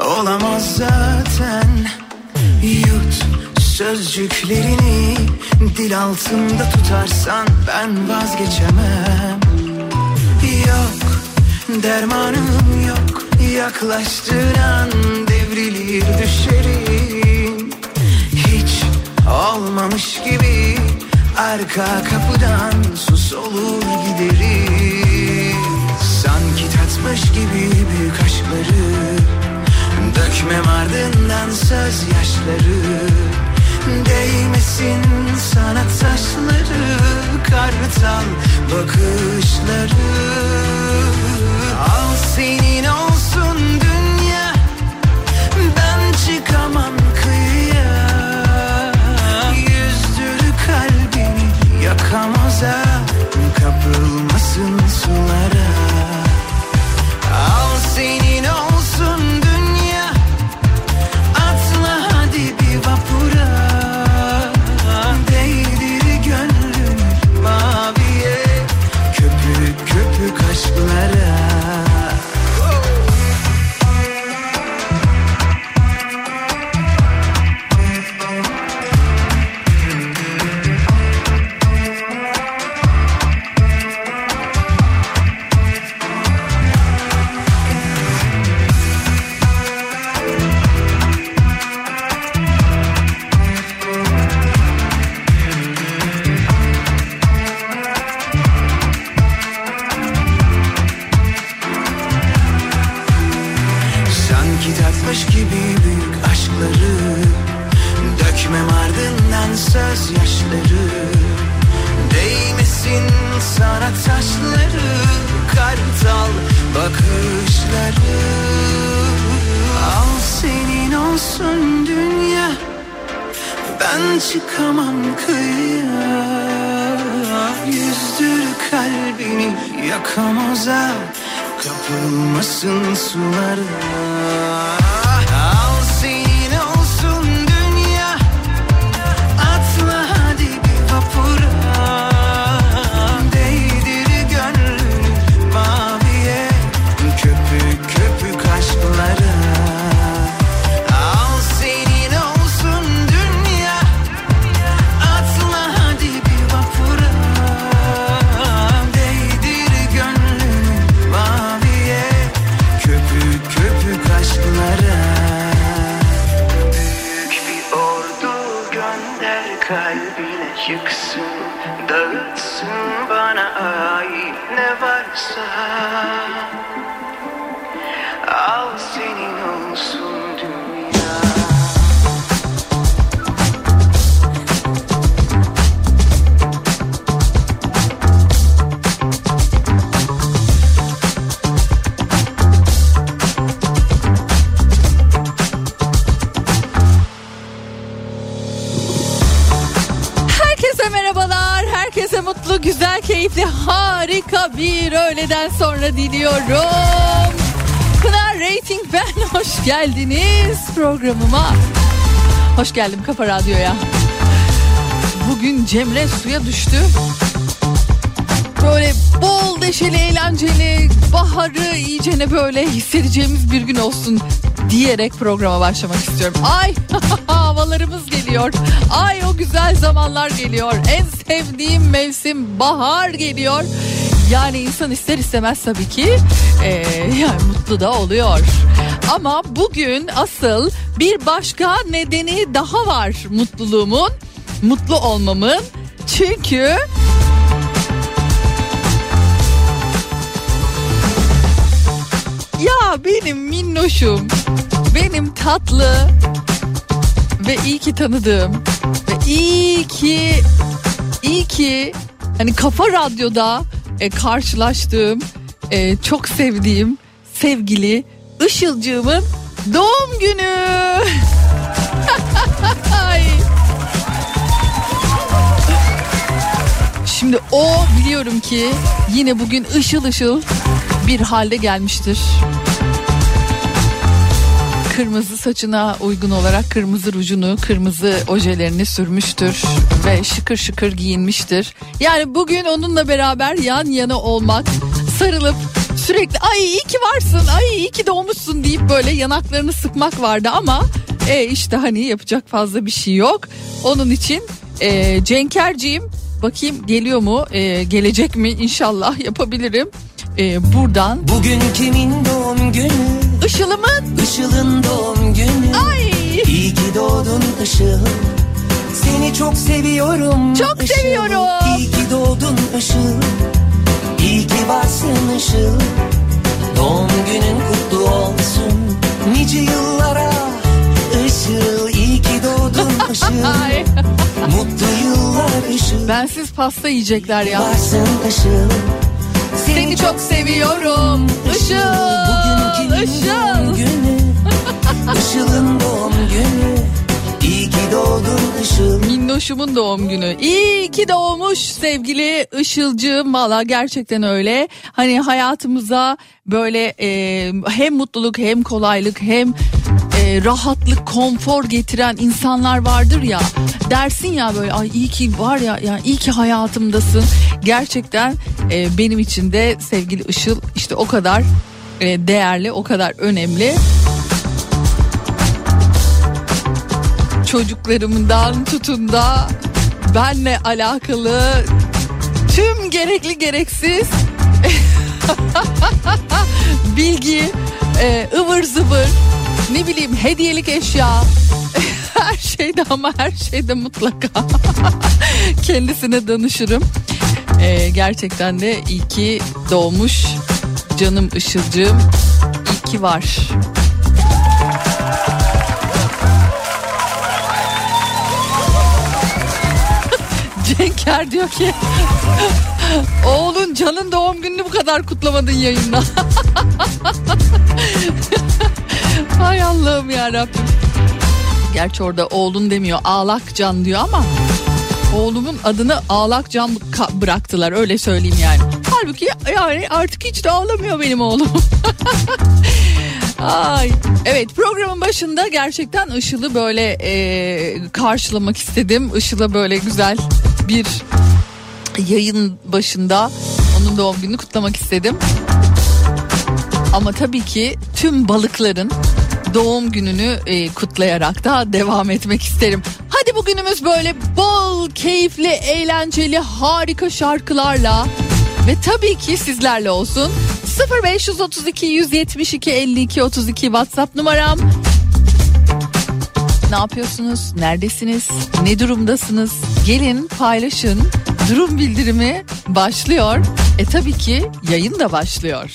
olamaz zaten. Yut sözcüklerini dil altında tutarsan ben vazgeçemem. Yok dermanım yok. Yaklaştığın an devrilir düşerim Hiç olmamış gibi arka kapıdan sus olur giderim Sanki tatmış gibi büyük aşkları Dökmem ardından söz yaşları. Değmesin sana taşları Kartal bakışları. Al senin olsun love. Öğleden sonra diliyorum. Pınar Rating ben hoş geldiniz programıma. Hoş geldim Kafa Radyo'ya. Bugün Cemre suya düştü. Böyle bol deşeli, eğlenceli, baharı iyicene böyle hissedeceğimiz bir gün olsun diyerek programa başlamak istiyorum. Ay havalarımız geliyor. Ay o güzel zamanlar geliyor. En sevdiğim mevsim bahar geliyor. Yani insan ister istemez tabii ki eee, yani mutlu da oluyor. Ama bugün asıl bir başka nedeni daha var mutluluğumun, mutlu olmamın. Çünkü Ya benim minnoşum, benim tatlı ve iyi ki tanıdığım ve iyi ki iyi ki hani Kafa Radyo'da e, karşılaştığım e, çok sevdiğim sevgili Işılcığımın doğum günü. Şimdi o biliyorum ki yine bugün ışıl ışıl bir halde gelmiştir. Kırmızı saçına uygun olarak kırmızı rujunu, kırmızı ojelerini sürmüştür ve şıkır şıkır giyinmiştir. Yani bugün onunla beraber yan yana olmak, sarılıp sürekli ay iyi ki varsın, ay iyi ki doğmuşsun deyip böyle yanaklarını sıkmak vardı ama e işte hani yapacak fazla bir şey yok. Onun için e, Cenkerciğim bakayım geliyor mu, e, gelecek mi inşallah yapabilirim. E, buradan Bugün kimin doğum günü? Işıl'ımın Işıl'ın doğum günü. ay İyi ki doğdun Işıl. Seni çok seviyorum. Çok Işıl. seviyorum. İyi ki doğdun Işıl. İyi ki varsın Işıl. Doğum günün kutlu olsun. Nice yıllara Işıl. İyi ki doğdun Işıl. Mutlu yıllar Işıl. bensiz pasta yiyecekler ya. Varsın Işıl. Seni çok seviyorum. Işıl. Doğum Işıl. günü? Işıl'ın doğum günü. İyi ki doğdun Işıl. Minnoşumun doğum günü. İyi ki doğmuş sevgili Işılcığım. Valla gerçekten öyle. Hani hayatımıza böyle e, hem mutluluk hem kolaylık hem e, rahatlık, konfor getiren insanlar vardır ya. Dersin ya böyle ay iyi ki var ya yani iyi ki hayatımdasın. Gerçekten e, benim için de sevgili Işıl işte o kadar değerli, o kadar önemli. çocuklarımdan tutun da benle alakalı tüm gerekli gereksiz bilgi, e, ıvır zıvır, ne bileyim hediyelik eşya her şeyde ama her şeyde mutlaka kendisine danışırım. E, gerçekten de iyi ki doğmuş canım Işılcığım iyi ki var. Cenker diyor ki oğlun canın doğum gününü bu kadar kutlamadın yayında. Hay Allah'ım ya Rabbim. Gerçi orada oğlun demiyor ağlak can diyor ama oğlumun adını ağlak ka- bıraktılar öyle söyleyeyim yani. Halbuki yani artık hiç de ağlamıyor benim oğlum. Ay. Evet programın başında gerçekten Işıl'ı böyle e, karşılamak istedim. Işıl'a böyle güzel bir yayın başında onun doğum gününü kutlamak istedim. Ama tabii ki tüm balıkların doğum gününü e, kutlayarak da devam etmek isterim. Hadi bugünümüz böyle bol, keyifli, eğlenceli, harika şarkılarla ve tabii ki sizlerle olsun. 0532 172 52 32 WhatsApp numaram. Ne yapıyorsunuz? Neredesiniz? Ne durumdasınız? Gelin paylaşın. Durum bildirimi başlıyor. E tabii ki yayın da başlıyor.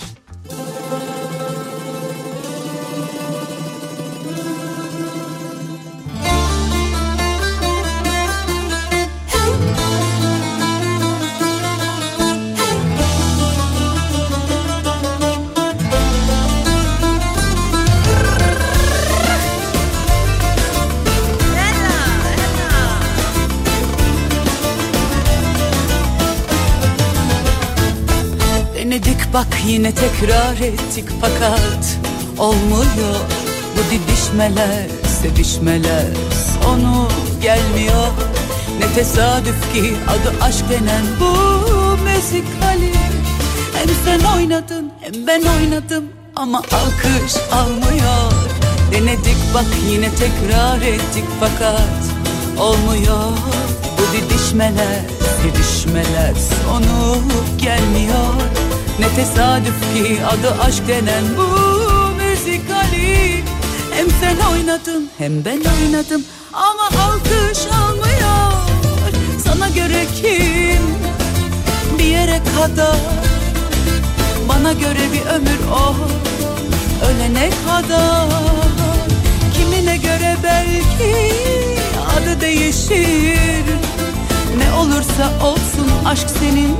Yine tekrar ettik fakat olmuyor. Bu didişmeler, sevişmeler sonu gelmiyor. Ne tesadüf ki adı aşk denen bu müzikali Hem sen oynadın hem ben oynadım ama alkış almıyor. Denedik bak yine tekrar ettik fakat olmuyor. Bu didişmeler, sevişmeler sonu gelmiyor Ne tesadüf ki adı aşk denen bu müzikali. Hem sen oynadın hem ben oynadım. Ama alkış almıyor. Sana göre kim bir yere kadar? Bana göre bir ömür o. Ölene kadar. Kimine göre belki adı değişir. Ne olursa olsun aşk senin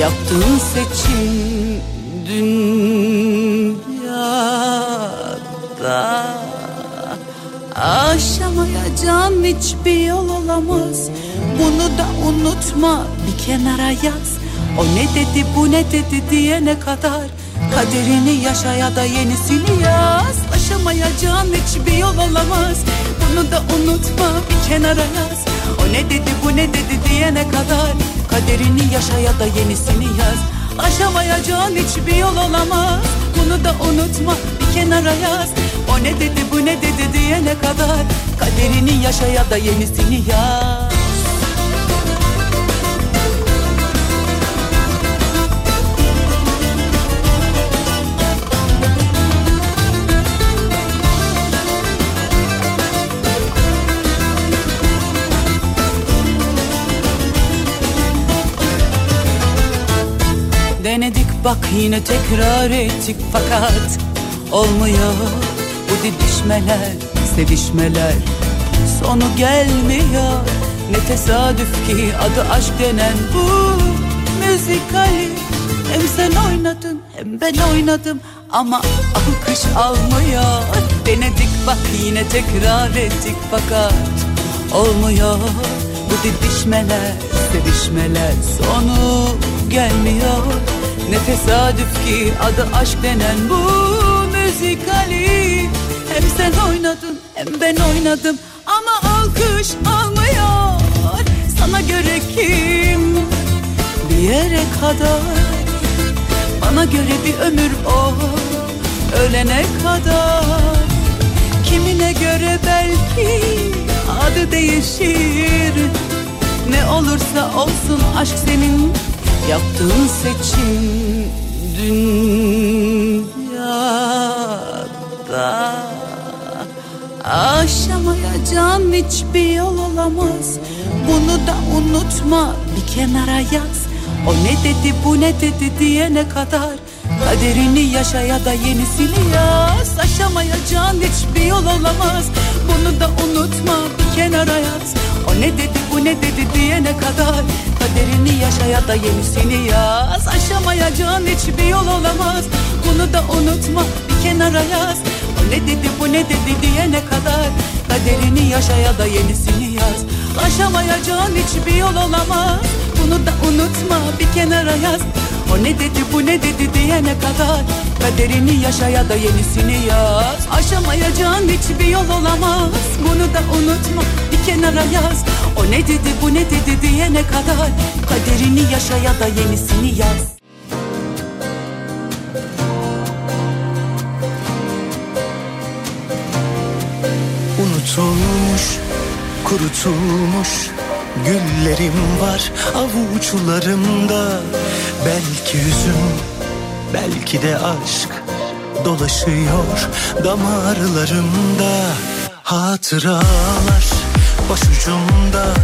yaptığın seçim Dünyada. Aşamayacağın hiçbir yol olamaz. Bunu da unutma bir kenara yaz. O ne dedi bu ne dedi diyene kadar Kaderini yaşa ya da yenisini yaz. Aşamayacağın hiçbir yol olamaz. Bunu da unutma bir kenara yaz. O ne dedi bu ne dedi diyene kadar Kaderini yaşa ya da yenisini yaz. Aşamayacağın hiçbir yol olamaz. Bunu da unutma bir kenara yaz. O ne dedi bu ne dedi diyene kadar. Kaderini yaşa ya da yenisini yaz bak yine tekrar ettik fakat olmuyor. Bu didişmeler, sevişmeler sonu gelmiyor. Ne tesadüf ki adı aşk denen bu müzikali Hem sen oynadın hem ben oynadım ama alkış almıyor. Denedik bak yine tekrar ettik fakat olmuyor. Bu didişmeler, sevişmeler sonu gelmiyor Ne tesadüf ki adı aşk denen bu müzikali. Hem sen oynadın hem ben oynadım. Ama alkış almıyor. Sana göre kim? Bir yere kadar. Bana göre bir ömür o. Ölene kadar. Kimine göre belki adı değişir. Ne olursa olsun aşk senin yaptığın seçim dünyada. Aşamayacağın hiçbir yol olamaz. Bunu da unutma bir kenara yaz. O ne dedi bu ne dedi diyene kadar Kaderini yaşa ya da yenisini yaz. Aşamayacağın hiçbir yol olamaz. Bunu da unutma bir kenara yaz. O ne dedi ne dedi diyene kadar Kaderini yaşa ya da yenisini yaz. Aşamayacağın hiçbir yol olamaz. Bunu da unutma bir kenara yaz. O ne dedi bu ne dedi diyene kadar Kaderini yaşa ya da yenisini yaz. Aşamayacağın hiçbir yol olamaz. Bunu da unutma bir kenara yaz. O ne dedi bu ne dedi diyene kadar Kaderini yaşa ya da yenisini yaz. Aşamayacağın hiçbir yol olamaz. Bunu da unutma bir kenara yaz O ne dedi bu ne dedi diyene kadar Kaderini yaşa ya da yenisini yaz. Unutulmuş, kurutulmuş Güllerim var avuçlarımda. Belki hüzün, belki de aşk Dolaşıyor damarlarımda. Hatıralar başucumda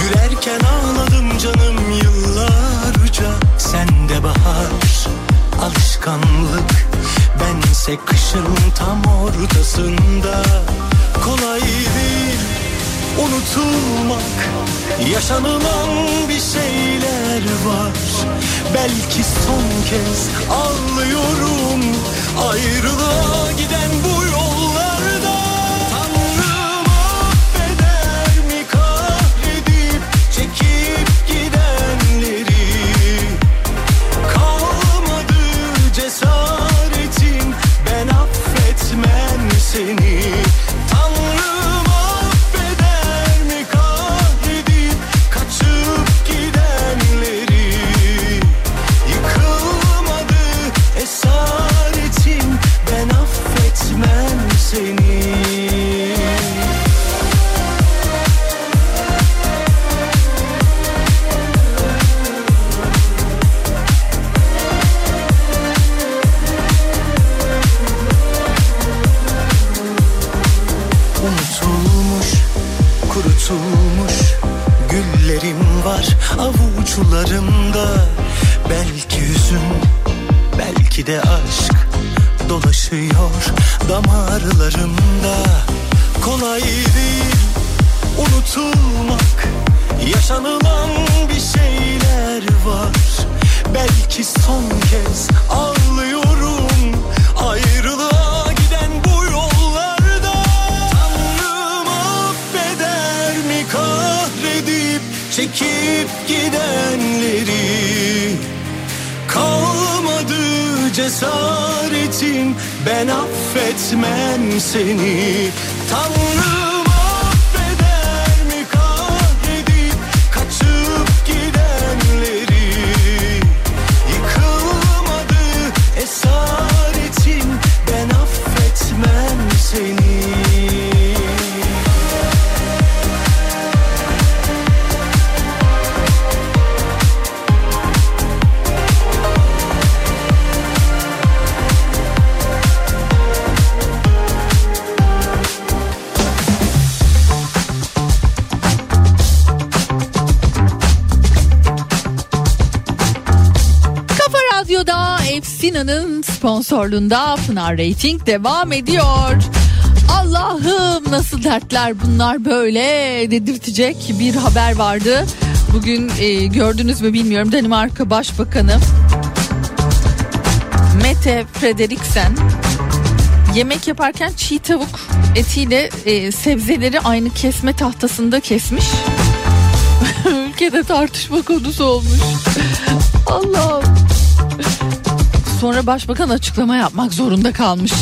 Gülerken ağladım canım yıllarca. Sende bahar, alışkanlık. Bense kışın tam ortasında. Kolay değil unutulmak. Yaşanılan bir şeyler var. Belki son kez ağlıyorum. Ayrılığa giden bu sponsorluğunda Pınar Rating devam ediyor. Allah'ım nasıl dertler bunlar böyle dedirtecek bir haber vardı. Bugün e, gördünüz mü bilmiyorum Danimarka Başbakanı Mette Frederiksen yemek yaparken çiğ tavuk etiyle e, sebzeleri aynı kesme tahtasında kesmiş. Ülkede tartışma konusu olmuş. Allah'ım. Sonra başbakan açıklama yapmak zorunda kalmış.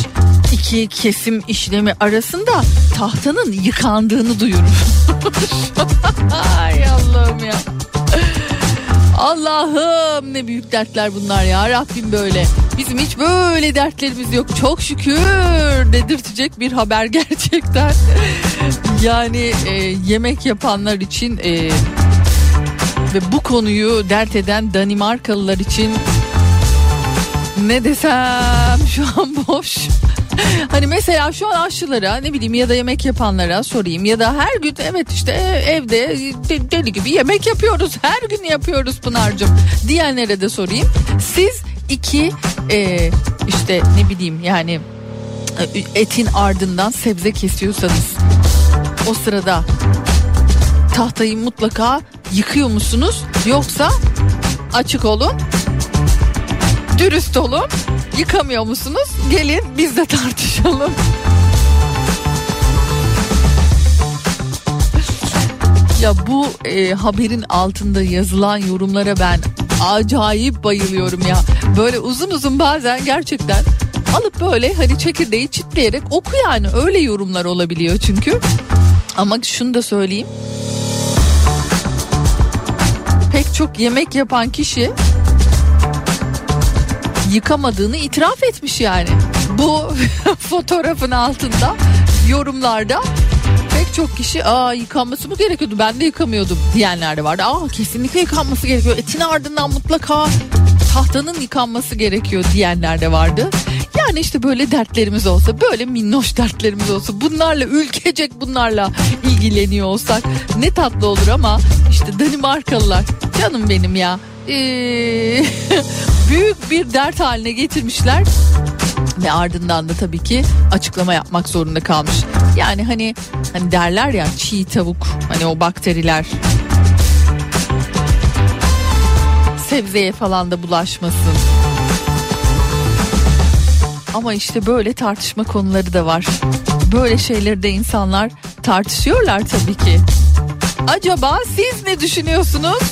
İki kesim işlemi arasında tahtanın yıkandığını duyurmuş. Ay Allah'ım ya. Allah'ım ne büyük dertler bunlar ya Rabbim böyle. Bizim hiç böyle dertlerimiz yok çok şükür dedirtecek bir haber gerçekten. Yani e, yemek yapanlar için e, ve bu konuyu dert eden Danimarkalılar için ne desem şu an boş. Hani mesela şu an aşçılara ne bileyim ya da yemek yapanlara sorayım ya da her gün evet işte evde de- deli gibi yemek yapıyoruz her gün yapıyoruz Pınar'cığım diyenlere de sorayım. Siz iki e, işte ne bileyim yani e, etin ardından sebze kesiyorsanız o sırada tahtayı mutlaka yıkıyor musunuz yoksa açık olun dürüst olun. Yıkamıyor musunuz? Gelin biz de tartışalım. Ya bu e, haberin altında yazılan yorumlara ben acayip bayılıyorum ya. Böyle uzun uzun bazen gerçekten alıp böyle hani çekirdeği çitleyerek oku yani. Öyle yorumlar olabiliyor çünkü. Ama şunu da söyleyeyim. Pek çok yemek yapan kişi yıkamadığını itiraf etmiş yani. Bu fotoğrafın altında yorumlarda pek çok kişi aa yıkanması mı gerekiyordu ben de yıkamıyordum diyenler de vardı. Aa kesinlikle yıkanması gerekiyor etin ardından mutlaka tahtanın yıkanması gerekiyor diyenler de vardı. Yani işte böyle dertlerimiz olsa böyle minnoş dertlerimiz olsa bunlarla ülkecek bunlarla ilgileniyor olsak ne tatlı olur ama işte Danimarkalılar canım benim ya ee, büyük bir dert haline getirmişler ve ardından da tabii ki açıklama yapmak zorunda kalmış. Yani hani hani derler ya çiğ tavuk hani o bakteriler sebzeye falan da bulaşmasın. Ama işte böyle tartışma konuları da var. Böyle şeyleri de insanlar tartışıyorlar tabii ki. Acaba siz ne düşünüyorsunuz?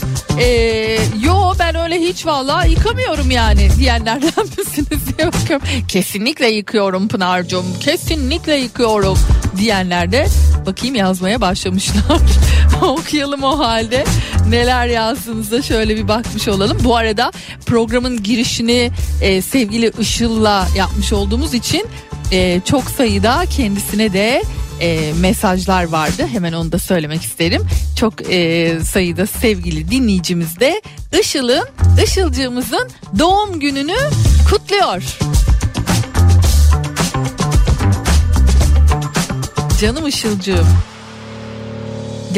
Ee, yo ben öyle hiç valla yıkamıyorum yani diyenlerden misiniz diye bakıyorum. Kesinlikle yıkıyorum Pınar'cığım kesinlikle yıkıyorum diyenler de bakayım yazmaya başlamışlar. Okuyalım o halde neler yazdığınızda şöyle bir bakmış olalım. Bu arada programın girişini e, sevgili Işıl'la yapmış olduğumuz için e, çok sayıda kendisine de e, mesajlar vardı. Hemen onu da söylemek isterim. Çok e, sayıda sevgili dinleyicimiz de Işıl'ın, Işılcığımızın doğum gününü kutluyor. Canım Işılcığım.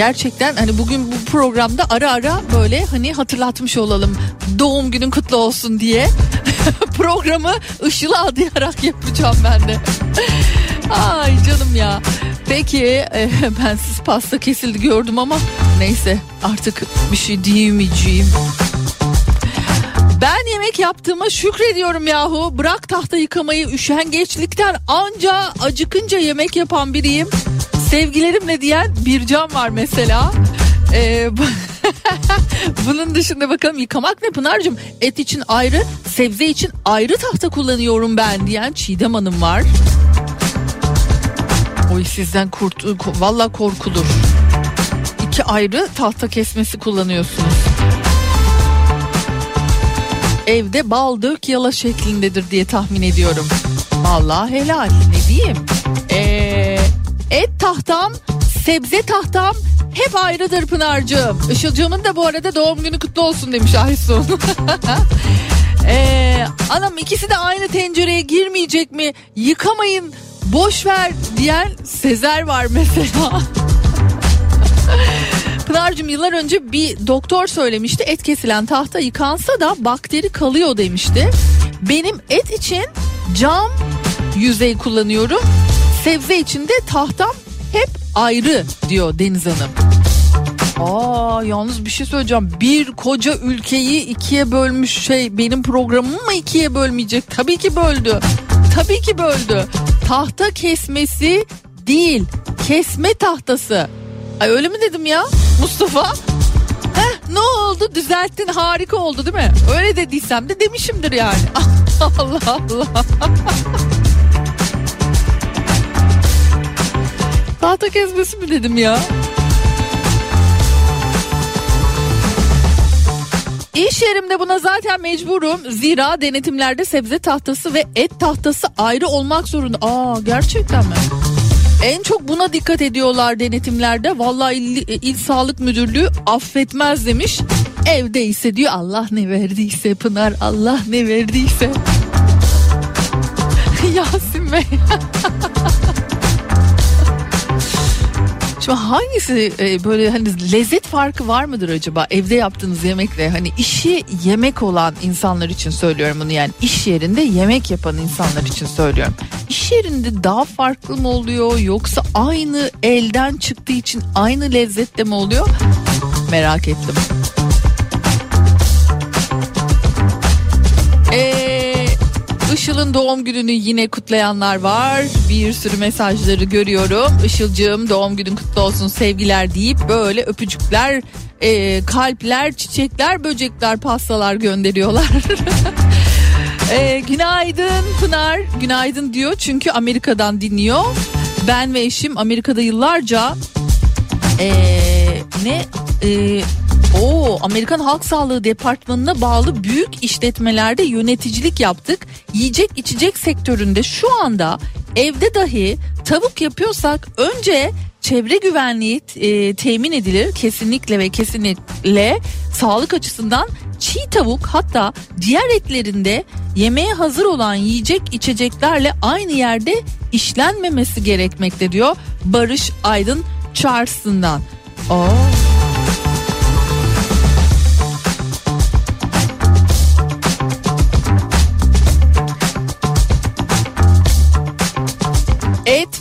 Gerçekten hani bugün bu programda ara ara böyle hani hatırlatmış olalım doğum günün kutlu olsun diye programı ışıla adayarak yapacağım ben de. Ay canım ya. Peki e, ben siz pasta kesildi gördüm ama neyse artık bir şey diyemeyeceğim. Ben yemek yaptığıma şükrediyorum yahu. Bırak tahta yıkamayı üşengeçlikten anca acıkınca yemek yapan biriyim. Sevgilerimle diyen bir can var mesela. Ee, Bunun dışında bakalım yıkamak ne Pınar'cığım? Et için ayrı, sebze için ayrı tahta kullanıyorum ben diyen Çiğdem Hanım var. Oy sizden kurt, valla korkulur. İki ayrı tahta kesmesi kullanıyorsunuz. Evde bal dök yala şeklindedir diye tahmin ediyorum. Vallahi helal ne diyeyim. Ee, et tahtam, sebze tahtam hep ayrıdır Pınar'cığım. Işılcığımın da bu arada doğum günü kutlu olsun demiş Aysun. ee, anam ikisi de aynı tencereye girmeyecek mi? Yıkamayın boş ver diyen Sezer var mesela. Pınar'cığım yıllar önce bir doktor söylemişti et kesilen tahta yıkansa da bakteri kalıyor demişti. Benim et için cam yüzey kullanıyorum. Sebze için de tahtam hep ayrı diyor Deniz Hanım. Aa yalnız bir şey söyleyeceğim. Bir koca ülkeyi ikiye bölmüş şey benim programımı mı ikiye bölmeyecek? Tabii ki böldü. Tabii ki böldü. Tahta kesmesi değil. Kesme tahtası. Ay öyle mi dedim ya Mustafa? Heh, ne oldu düzelttin harika oldu değil mi? Öyle dediysem de demişimdir yani. Allah Allah. Tahta kesmesi mi dedim ya? İş yerimde buna zaten mecburum. Zira denetimlerde sebze tahtası ve et tahtası ayrı olmak zorunda. Aa gerçekten mi? En çok buna dikkat ediyorlar denetimlerde. Vallahi il, il Sağlık Müdürlüğü affetmez demiş. Evde ise diyor Allah ne verdiyse Pınar Allah ne verdiyse. Yasin Bey. Şimdi hangisi e, böyle hani lezzet farkı var mıdır acaba evde yaptığınız yemekle hani işi yemek olan insanlar için söylüyorum bunu yani iş yerinde yemek yapan insanlar için söylüyorum. İş yerinde daha farklı mı oluyor yoksa aynı elden çıktığı için aynı lezzette mi oluyor? Merak ettim. Işıl'ın doğum gününü yine kutlayanlar var. Bir sürü mesajları görüyorum. Işıl'cığım doğum günün kutlu olsun sevgiler deyip böyle öpücükler, e, kalpler, çiçekler, böcekler, pastalar gönderiyorlar. e, günaydın Pınar, günaydın diyor çünkü Amerika'dan dinliyor. Ben ve eşim Amerika'da yıllarca e, ne e, o Amerikan Halk Sağlığı Departmanı'na bağlı büyük işletmelerde yöneticilik yaptık. Yiyecek içecek sektöründe şu anda evde dahi tavuk yapıyorsak önce çevre güvenliği e, temin edilir kesinlikle ve kesinlikle sağlık açısından çiğ tavuk hatta diğer etlerinde yemeğe hazır olan yiyecek içeceklerle aynı yerde işlenmemesi gerekmekte diyor Barış Aydın Charleston'dan. Oo.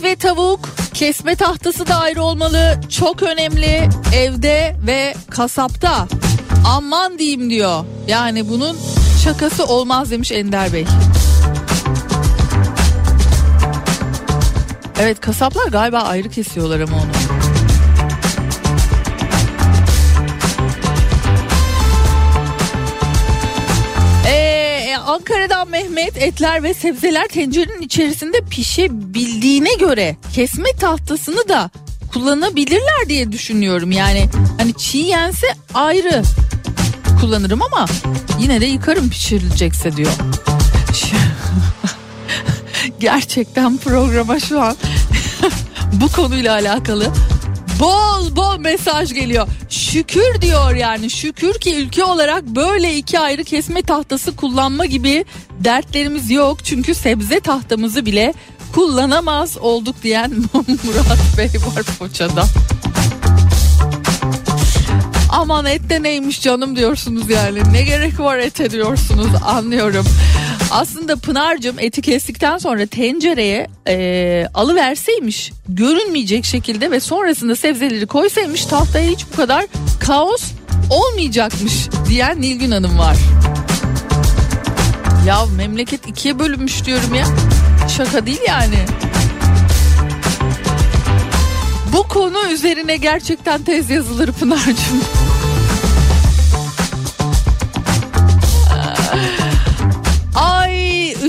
Ve tavuk kesme tahtası da ayrı olmalı. Çok önemli evde ve kasapta. Aman diyeyim diyor. Yani bunun şakası olmaz demiş Ender Bey. Evet kasaplar galiba ayrı kesiyorlar ama onu. Ankara'dan Mehmet etler ve sebzeler tencerenin içerisinde pişebildiğine göre kesme tahtasını da kullanabilirler diye düşünüyorum. Yani hani çiğ yense ayrı kullanırım ama yine de yıkarım pişirilecekse diyor. Gerçekten programa şu an bu konuyla alakalı bol bol mesaj geliyor. Şükür diyor yani şükür ki ülke olarak böyle iki ayrı kesme tahtası kullanma gibi dertlerimiz yok. Çünkü sebze tahtamızı bile kullanamaz olduk diyen Murat Bey var Foça'da. Aman et de neymiş canım diyorsunuz yani. Ne gerek var ete diyorsunuz anlıyorum. Aslında Pınar'cığım eti kestikten sonra tencereye e, alıverseymiş görünmeyecek şekilde ve sonrasında sebzeleri koysaymış tahtaya hiç bu kadar kaos olmayacakmış diyen Nilgün Hanım var. Ya memleket ikiye bölünmüş diyorum ya. Şaka değil yani. Bu konu üzerine gerçekten tez yazılır Pınar'cığım.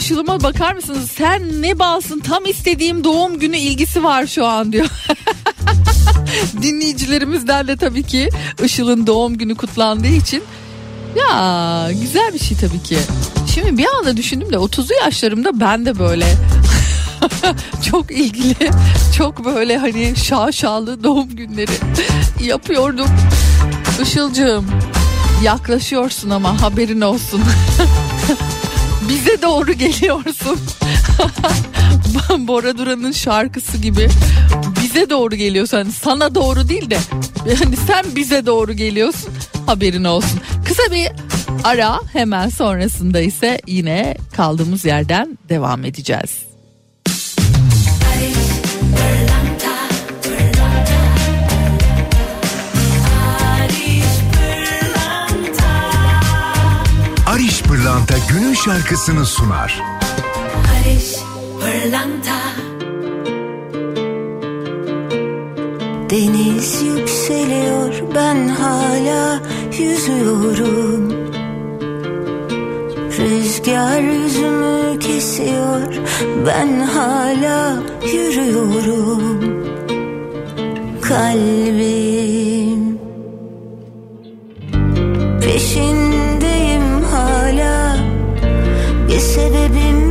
Işılıma bakar mısınız? Sen ne balsın tam istediğim doğum günü ilgisi var şu an diyor. Dinleyicilerimizden de tabii ki Işıl'ın doğum günü kutlandığı için ya güzel bir şey tabii ki. Şimdi bir anda düşündüm de 30'lu yaşlarımda ben de böyle çok ilgili, çok böyle hani şaşalı doğum günleri yapıyordum. Işılcığım yaklaşıyorsun ama haberin olsun. Bize doğru geliyorsun. Bora Duran'ın şarkısı gibi bize doğru geliyorsun. Hani sana doğru değil de yani sen bize doğru geliyorsun. Haberin olsun. Kısa bir ara hemen sonrasında ise yine kaldığımız yerden devam edeceğiz. Ariş Pırlanta günün şarkısını sunar. Barış Pırlanta. Deniz yükseliyor ben hala yüzüyorum. Rüzgar yüzümü kesiyor ben hala yürüyorum. Kalbim peşindeyim sebebim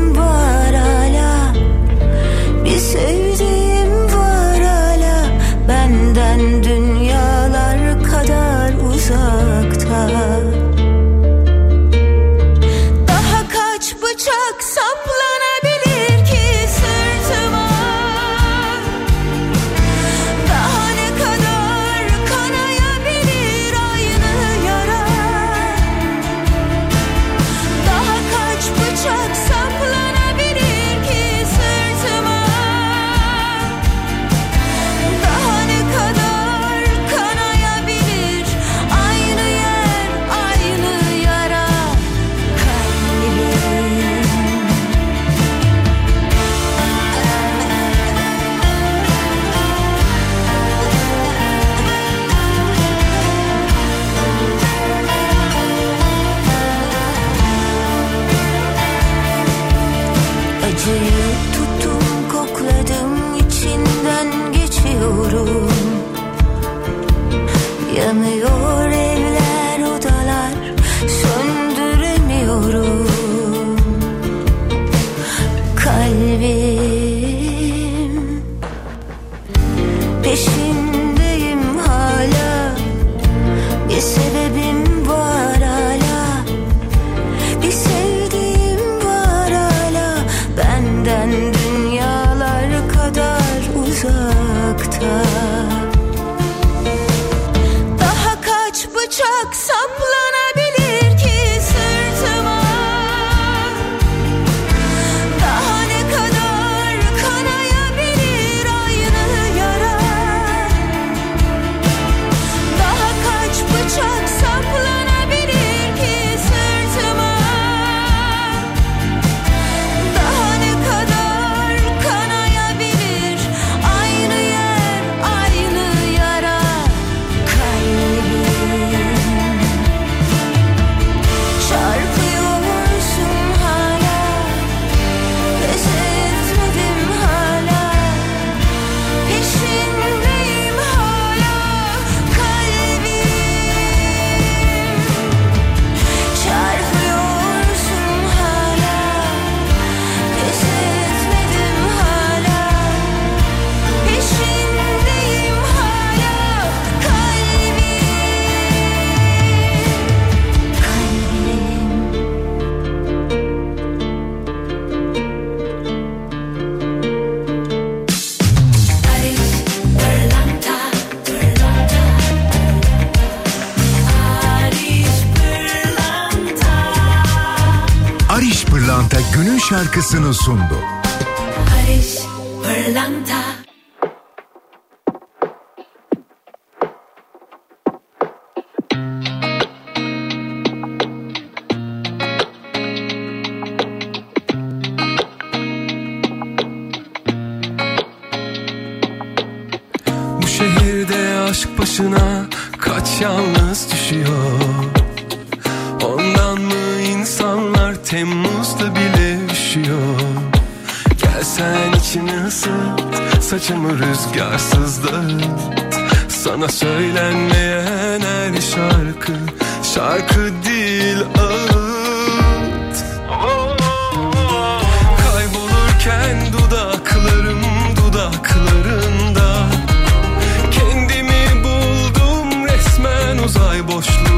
şarkısını sundu. Paris, Pırlanta. Bu şehirde aşk başına kaç yalnız düşüyor? Ondan mı insanlar Temmuz'da bile üşüyor içimi ısıt Saçımı rüzgarsız dağıt Sana söylenmeyen her şarkı Şarkı değil ağıt. Kaybolurken dudaklarım dudaklarında. Kendimi buldum resmen uzay boşluğunda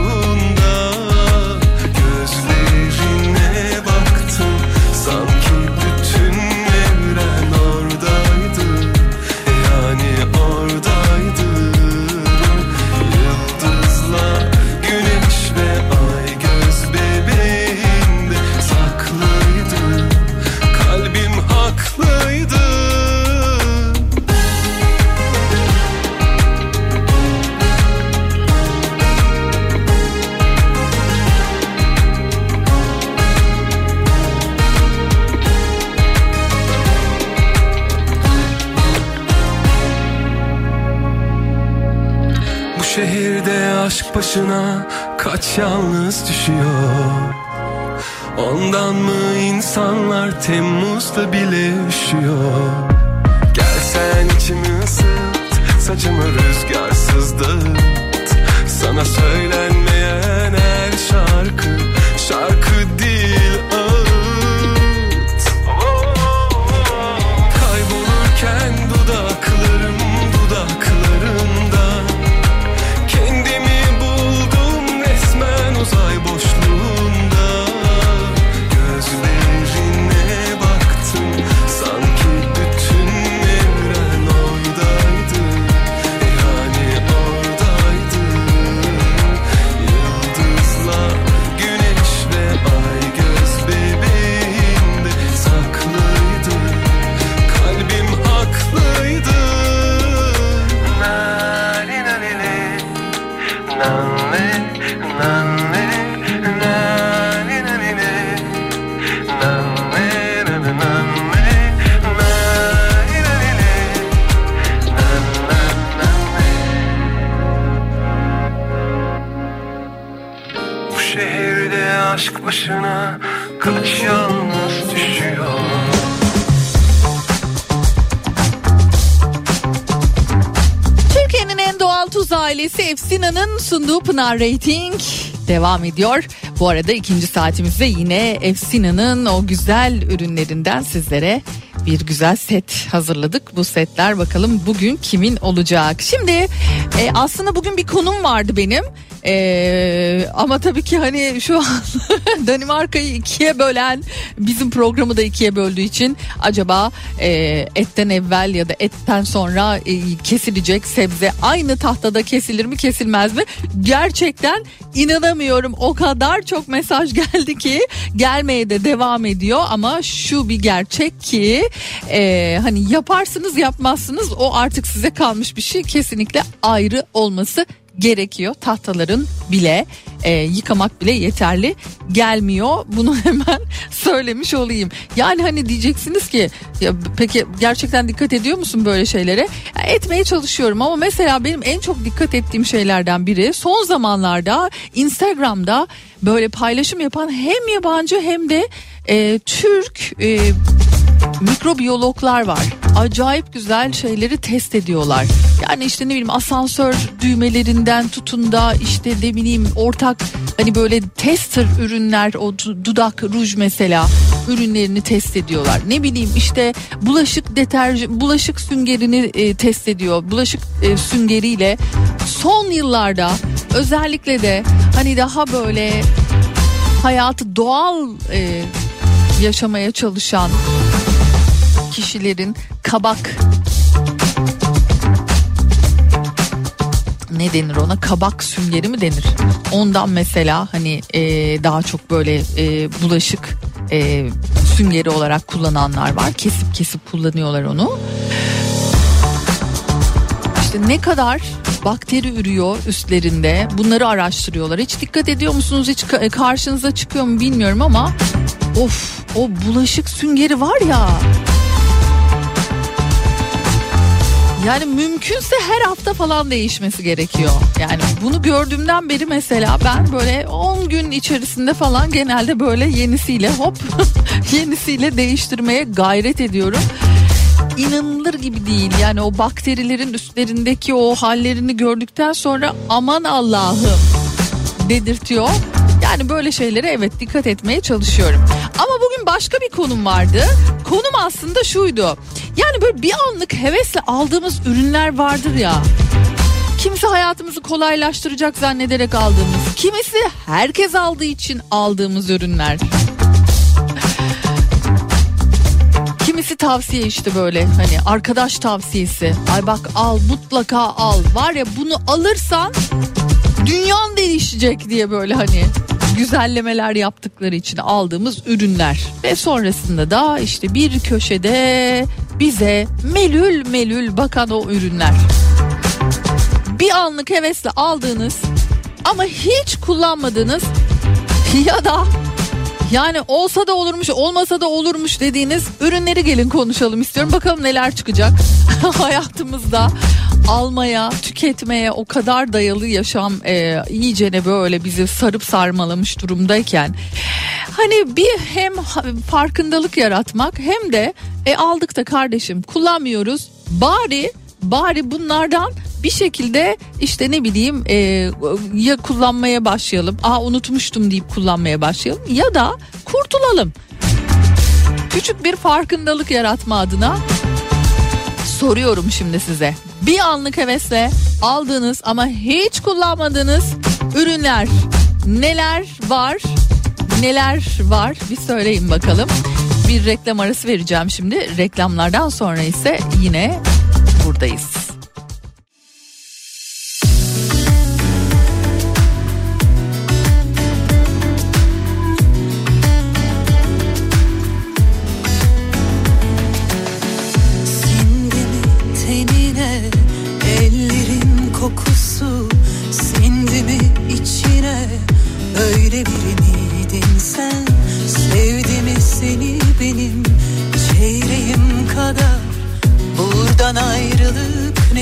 başına kaç yalnız düşüyor? Ondan mı insanlar Temmuz'da bile üşüyor? Gel içimi ısıt Saçımı rüzgarsız dağıt. Sana söylenmeyen ailesi Efsina'nın sunduğu Pınar Rating devam ediyor. Bu arada ikinci saatimizde yine Efsina'nın o güzel ürünlerinden sizlere bir güzel set hazırladık. Bu setler bakalım bugün kimin olacak? Şimdi e, aslında bugün bir konum vardı benim. E, ama tabii ki hani şu an Danimarka'yı ikiye bölen bizim programı da ikiye böldüğü için acaba e, etten evvel ya da etten sonra e, kesilecek sebze aynı tahtada kesilir mi kesilmez mi? Gerçekten inanamıyorum. O kadar çok mesaj geldi ki gelmeye de devam ediyor ama şu bir gerçek ki e, hani yaparsınız yapmazsınız o artık size kalmış bir şey kesinlikle ayrı olması gerekiyor. Tahtaların bile e, yıkamak bile yeterli gelmiyor. Bunu hemen söylemiş olayım. Yani hani diyeceksiniz ki ya peki gerçekten dikkat ediyor musun böyle şeylere? Ya, etmeye çalışıyorum ama mesela benim en çok dikkat ettiğim şeylerden biri son zamanlarda Instagram'da böyle paylaşım yapan hem yabancı hem de e, Türk e, mikrobiyologlar var. Acayip güzel şeyleri test ediyorlar. Yani işte ne bileyim asansör düğmelerinden tutun da işte ne bileyim ortak hani böyle tester ürünler o du- dudak ruj mesela ürünlerini test ediyorlar. Ne bileyim işte bulaşık deterjan bulaşık süngerini e, test ediyor. Bulaşık e, süngeriyle son yıllarda özellikle de hani daha böyle hayatı doğal e, yaşamaya çalışan kişilerin kabak ne denir ona? Kabak süngeri mi denir? Ondan mesela hani e, daha çok böyle e, bulaşık e, süngeri olarak kullananlar var. Kesip kesip kullanıyorlar onu. İşte ne kadar bakteri ürüyor üstlerinde bunları araştırıyorlar. Hiç dikkat ediyor musunuz? Hiç ka- karşınıza çıkıyor mu bilmiyorum ama of o bulaşık süngeri var ya Yani mümkünse her hafta falan değişmesi gerekiyor. Yani bunu gördüğümden beri mesela ben böyle 10 gün içerisinde falan genelde böyle yenisiyle hop yenisiyle değiştirmeye gayret ediyorum. inanılır gibi değil. Yani o bakterilerin üstlerindeki o hallerini gördükten sonra aman Allah'ım dedirtiyor. Yani böyle şeylere evet dikkat etmeye çalışıyorum. Ama bugün başka bir konum vardı. Konum aslında şuydu. Yani böyle bir anlık hevesle aldığımız ürünler vardır ya. Kimisi hayatımızı kolaylaştıracak zannederek aldığımız, kimisi herkes aldığı için aldığımız ürünler. Kimisi tavsiye işte böyle hani arkadaş tavsiyesi. Ay bak al mutlaka al. Var ya bunu alırsan dünyan değişecek diye böyle hani güzellemeler yaptıkları için aldığımız ürünler. Ve sonrasında da işte bir köşede bize melül melül bakan o ürünler. Bir anlık hevesle aldığınız ama hiç kullanmadığınız ya da yani olsa da olurmuş olmasa da olurmuş dediğiniz ürünleri gelin konuşalım istiyorum. Bakalım neler çıkacak hayatımızda almaya tüketmeye o kadar dayalı yaşam e, iyicene böyle bizi sarıp sarmalamış durumdayken hani bir hem farkındalık yaratmak hem de e, aldık da kardeşim kullanmıyoruz bari bari bunlardan bir şekilde işte ne bileyim e, ya kullanmaya başlayalım. Aa unutmuştum deyip kullanmaya başlayalım ya da kurtulalım. Küçük bir farkındalık yaratma adına soruyorum şimdi size. Bir anlık hevesle aldığınız ama hiç kullanmadığınız ürünler neler var? Neler var? Bir söyleyin bakalım. Bir reklam arası vereceğim şimdi. Reklamlardan sonra ise yine buradayız.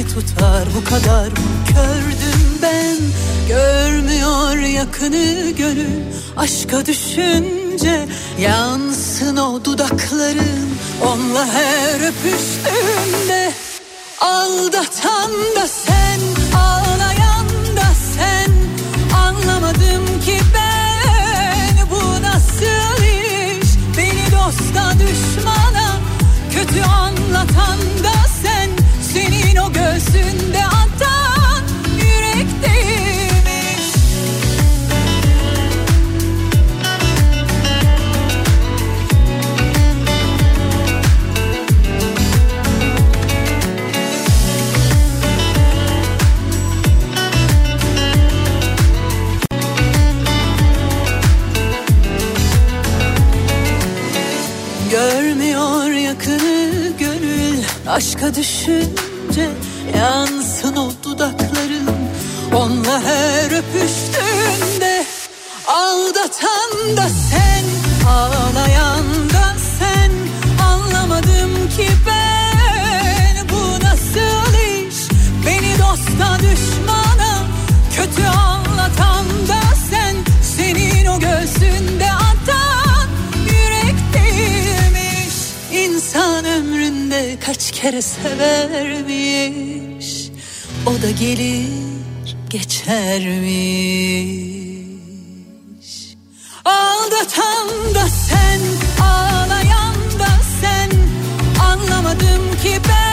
Ne tutar bu kadar. Mı kördüm ben Görmüyor yakını gönül. Aşka düşünce Yansın o dudakların. Onunla her öpüştüğümde Aldatan da sen ağlayan da sen. Anlamadım ki ben bu nasıl iş? Beni dosta düşmana kötü anlatan da göğsünde atan yürekteymiş Görmüyor yakını gönül aşka düşünce Yansın o dudakların. Onunla her öpüştüğünde Aldatan da sen ağlayan da sen. Anlamadım ki ben bu nasıl iş? Beni dosta düşmana kötü anlatan da sen. Senin o göğsünde kere severmiş O da gelir geçermiş. Aldatan da sen ağlayan da sen Anlamadım ki ben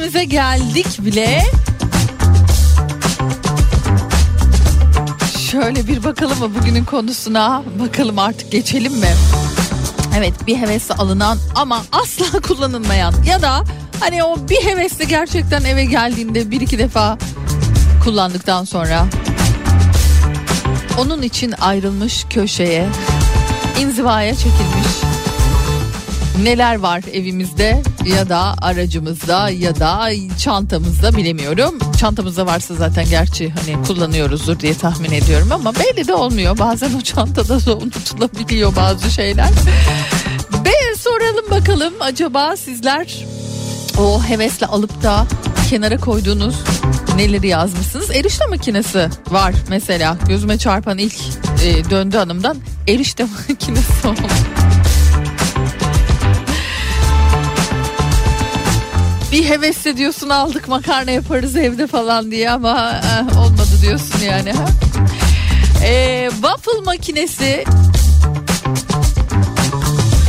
saatimize geldik bile. Şöyle bir bakalım mı bugünün konusuna? Bakalım artık geçelim mi? Evet bir hevesle alınan ama asla kullanılmayan ya da Hani o bir hevesle gerçekten eve geldiğinde bir iki defa kullandıktan sonra onun için ayrılmış köşeye inzivaya çekilmiş neler var evimizde ya da aracımızda ya da çantamızda bilemiyorum. Çantamızda varsa zaten gerçi hani kullanıyoruzdur diye tahmin ediyorum ama belli de olmuyor. Bazen o çantada da unutulabiliyor bazı şeyler. Ve soralım bakalım acaba sizler o hevesle alıp da kenara koyduğunuz neleri yazmışsınız? Erişte makinesi var mesela gözüme çarpan ilk e, döndü hanımdan erişte makinesi oldu. Bir hevesle diyorsun aldık makarna yaparız evde falan diye ama eh, olmadı diyorsun yani. Ha? Ee, waffle makinesi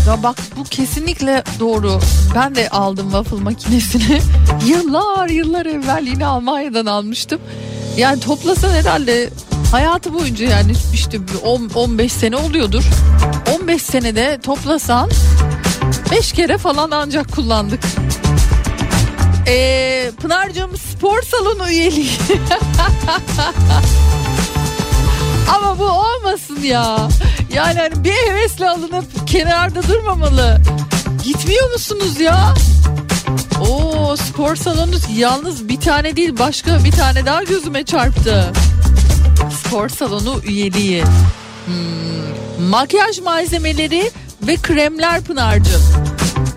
ya bak bu kesinlikle doğru. Ben de aldım waffle makinesini. yıllar yıllar evvel yine Almanya'dan almıştım. Yani toplasan herhalde hayatı boyunca yani işte bir 10 15 sene oluyordur. 15 senede toplasan 5 kere falan ancak kullandık. Ee, Pınar'cığım spor salonu üyeliği. Ama bu olmasın ya. Yani hani bir hevesle alınıp kenarda durmamalı. Gitmiyor musunuz ya? Oo spor salonu yalnız bir tane değil başka bir tane daha gözüme çarptı. Spor salonu üyeliği. Hmm, makyaj malzemeleri ve kremler Pınar'cığım.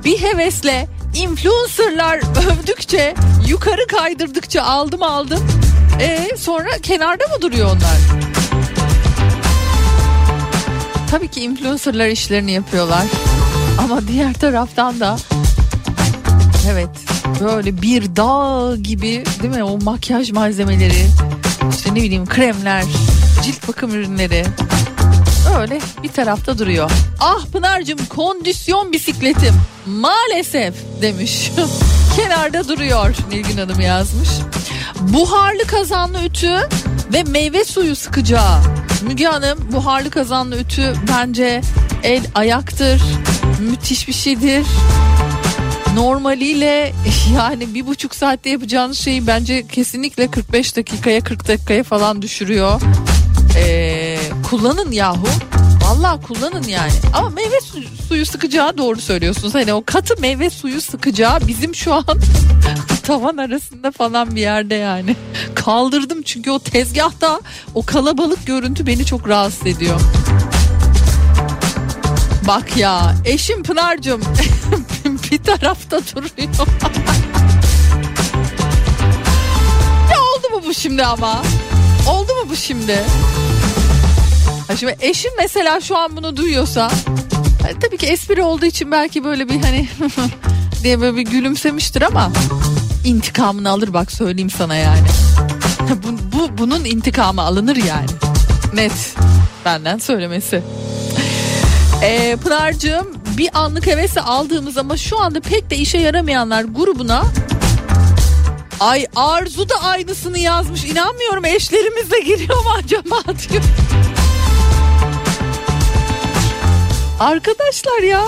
Bir hevesle influencerlar övdükçe yukarı kaydırdıkça aldım aldım. E sonra kenarda mı duruyor onlar? Tabii ki influencerlar işlerini yapıyorlar. Ama diğer taraftan da evet böyle bir dağ gibi değil mi o makyaj malzemeleri işte ne bileyim kremler cilt bakım ürünleri öyle bir tarafta duruyor. Ah Pınar'cığım kondisyon bisikletim maalesef demiş. Kenarda duruyor Nilgün Hanım yazmış. Buharlı kazanlı ütü ve meyve suyu sıkacağı. Müge Hanım buharlı kazanlı ütü bence el ayaktır. Müthiş bir şeydir. Normaliyle yani bir buçuk saatte yapacağınız şeyi bence kesinlikle 45 dakikaya 40 dakikaya falan düşürüyor. Ee, kullanın yahu. Vallahi kullanın yani. Ama meyve suyu, sıkacağı doğru söylüyorsunuz. Hani o katı meyve suyu sıkacağı bizim şu an tavan arasında falan bir yerde yani. Kaldırdım çünkü o tezgahta o kalabalık görüntü beni çok rahatsız ediyor. Bak ya eşim Pınar'cığım bir tarafta duruyor. ya oldu mu bu şimdi ama? Oldu mu bu şimdi? Ha şimdi eşim mesela şu an bunu duyuyorsa hani tabii ki espri olduğu için belki böyle bir hani diye böyle bir gülümsemiştir ama intikamını alır bak söyleyeyim sana yani. bu, bu bunun intikamı alınır yani. Net benden söylemesi. Ee, Pınar'cığım bir anlık hevesle aldığımız ama şu anda pek de işe yaramayanlar grubuna Ay Arzu da aynısını yazmış. İnanmıyorum eşlerimiz de giriyor mu acaba diyor. Arkadaşlar ya.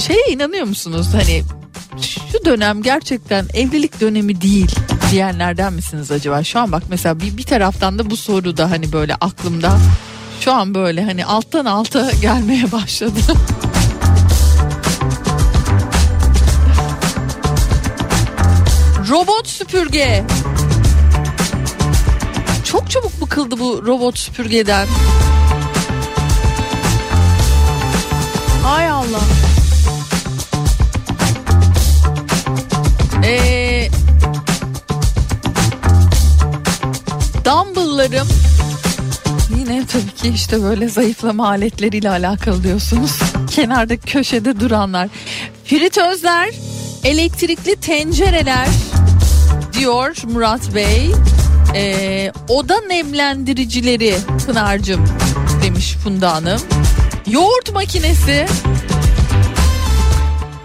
Şeye inanıyor musunuz? Hani şu dönem gerçekten evlilik dönemi değil diyenlerden misiniz acaba? Şu an bak mesela bir, bir taraftan da bu soru da hani böyle aklımda. Şu an böyle hani alttan alta gelmeye başladı. Robot süpürge. Çok çabuk bıkıldı bu robot süpürgeden. Ay Allah. Ee, dumbbelllarım yine tabii ki işte böyle zayıflama aletleriyle alakalı diyorsunuz. Kenarda köşede duranlar. Fritözler, elektrikli tencereler diyor Murat Bey. Ee, oda nemlendiricileri Pınar'cığım demiş Funda Hanım. Yoğurt makinesi.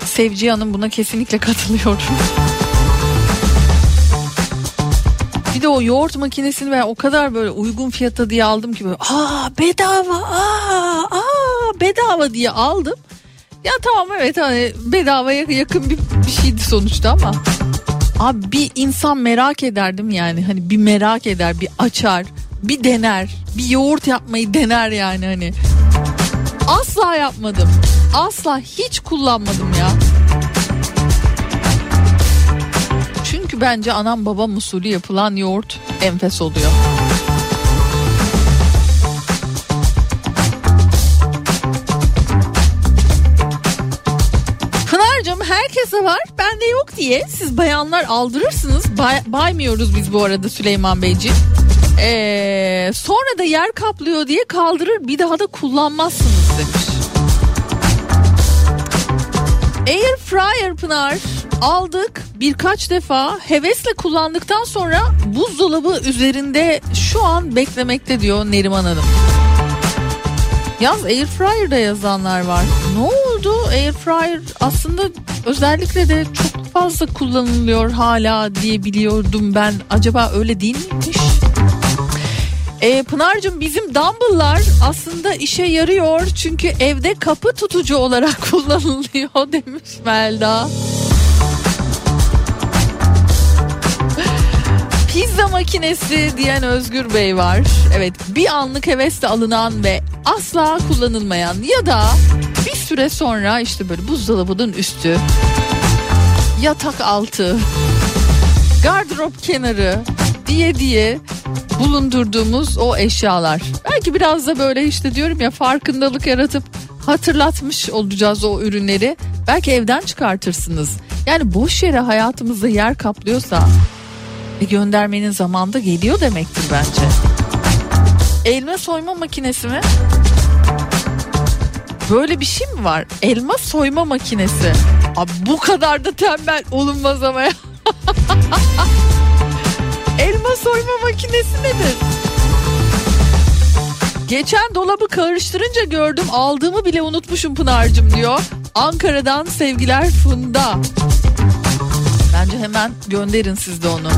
Sevci Hanım buna kesinlikle katılıyorum. Bir de o yoğurt makinesini ben o kadar böyle uygun fiyata diye aldım ki böyle aa bedava aa, aa bedava diye aldım. Ya tamam evet hani bedavaya yakın bir, bir şeydi sonuçta ama. Abi bir insan merak ederdim yani hani bir merak eder bir açar bir dener bir yoğurt yapmayı dener yani hani. Asla yapmadım. Asla hiç kullanmadım ya. Çünkü bence anam babam usulü yapılan yoğurt enfes oluyor. Herkese var bende yok diye siz bayanlar aldırırsınız. Bay- baymıyoruz biz bu arada Süleyman Beyciğim. Ee, sonra da yer kaplıyor diye kaldırır bir daha da kullanmazsınız demiş. Air fryer Pınar aldık birkaç defa hevesle kullandıktan sonra buzdolabı üzerinde şu an beklemekte diyor Neriman Hanım. Yaz air fryer'da yazanlar var. Ne oldu? Air fryer aslında özellikle de çok fazla kullanılıyor hala diye biliyordum ben. Acaba öyle değil miymiş? E, Pınar'cığım bizim dumbbell'lar aslında işe yarıyor çünkü evde kapı tutucu olarak kullanılıyor demiş Melda. Pizza makinesi diyen Özgür Bey var. Evet bir anlık hevesle alınan ve asla kullanılmayan ya da bir süre sonra işte böyle buzdolabının üstü, yatak altı, gardırop kenarı diye diye bulundurduğumuz o eşyalar. Belki biraz da böyle işte diyorum ya farkındalık yaratıp hatırlatmış olacağız o ürünleri. Belki evden çıkartırsınız. Yani boş yere hayatımızda yer kaplıyorsa e göndermenin zamanda geliyor demektir bence. Elma soyma makinesi mi? Böyle bir şey mi var? Elma soyma makinesi. Abi bu kadar da tembel olunmaz ama ya. Elma soyma makinesi nedir? Geçen dolabı karıştırınca gördüm aldığımı bile unutmuşum Pınar'cığım diyor. Ankara'dan sevgiler Funda. Bence hemen gönderin siz de onu.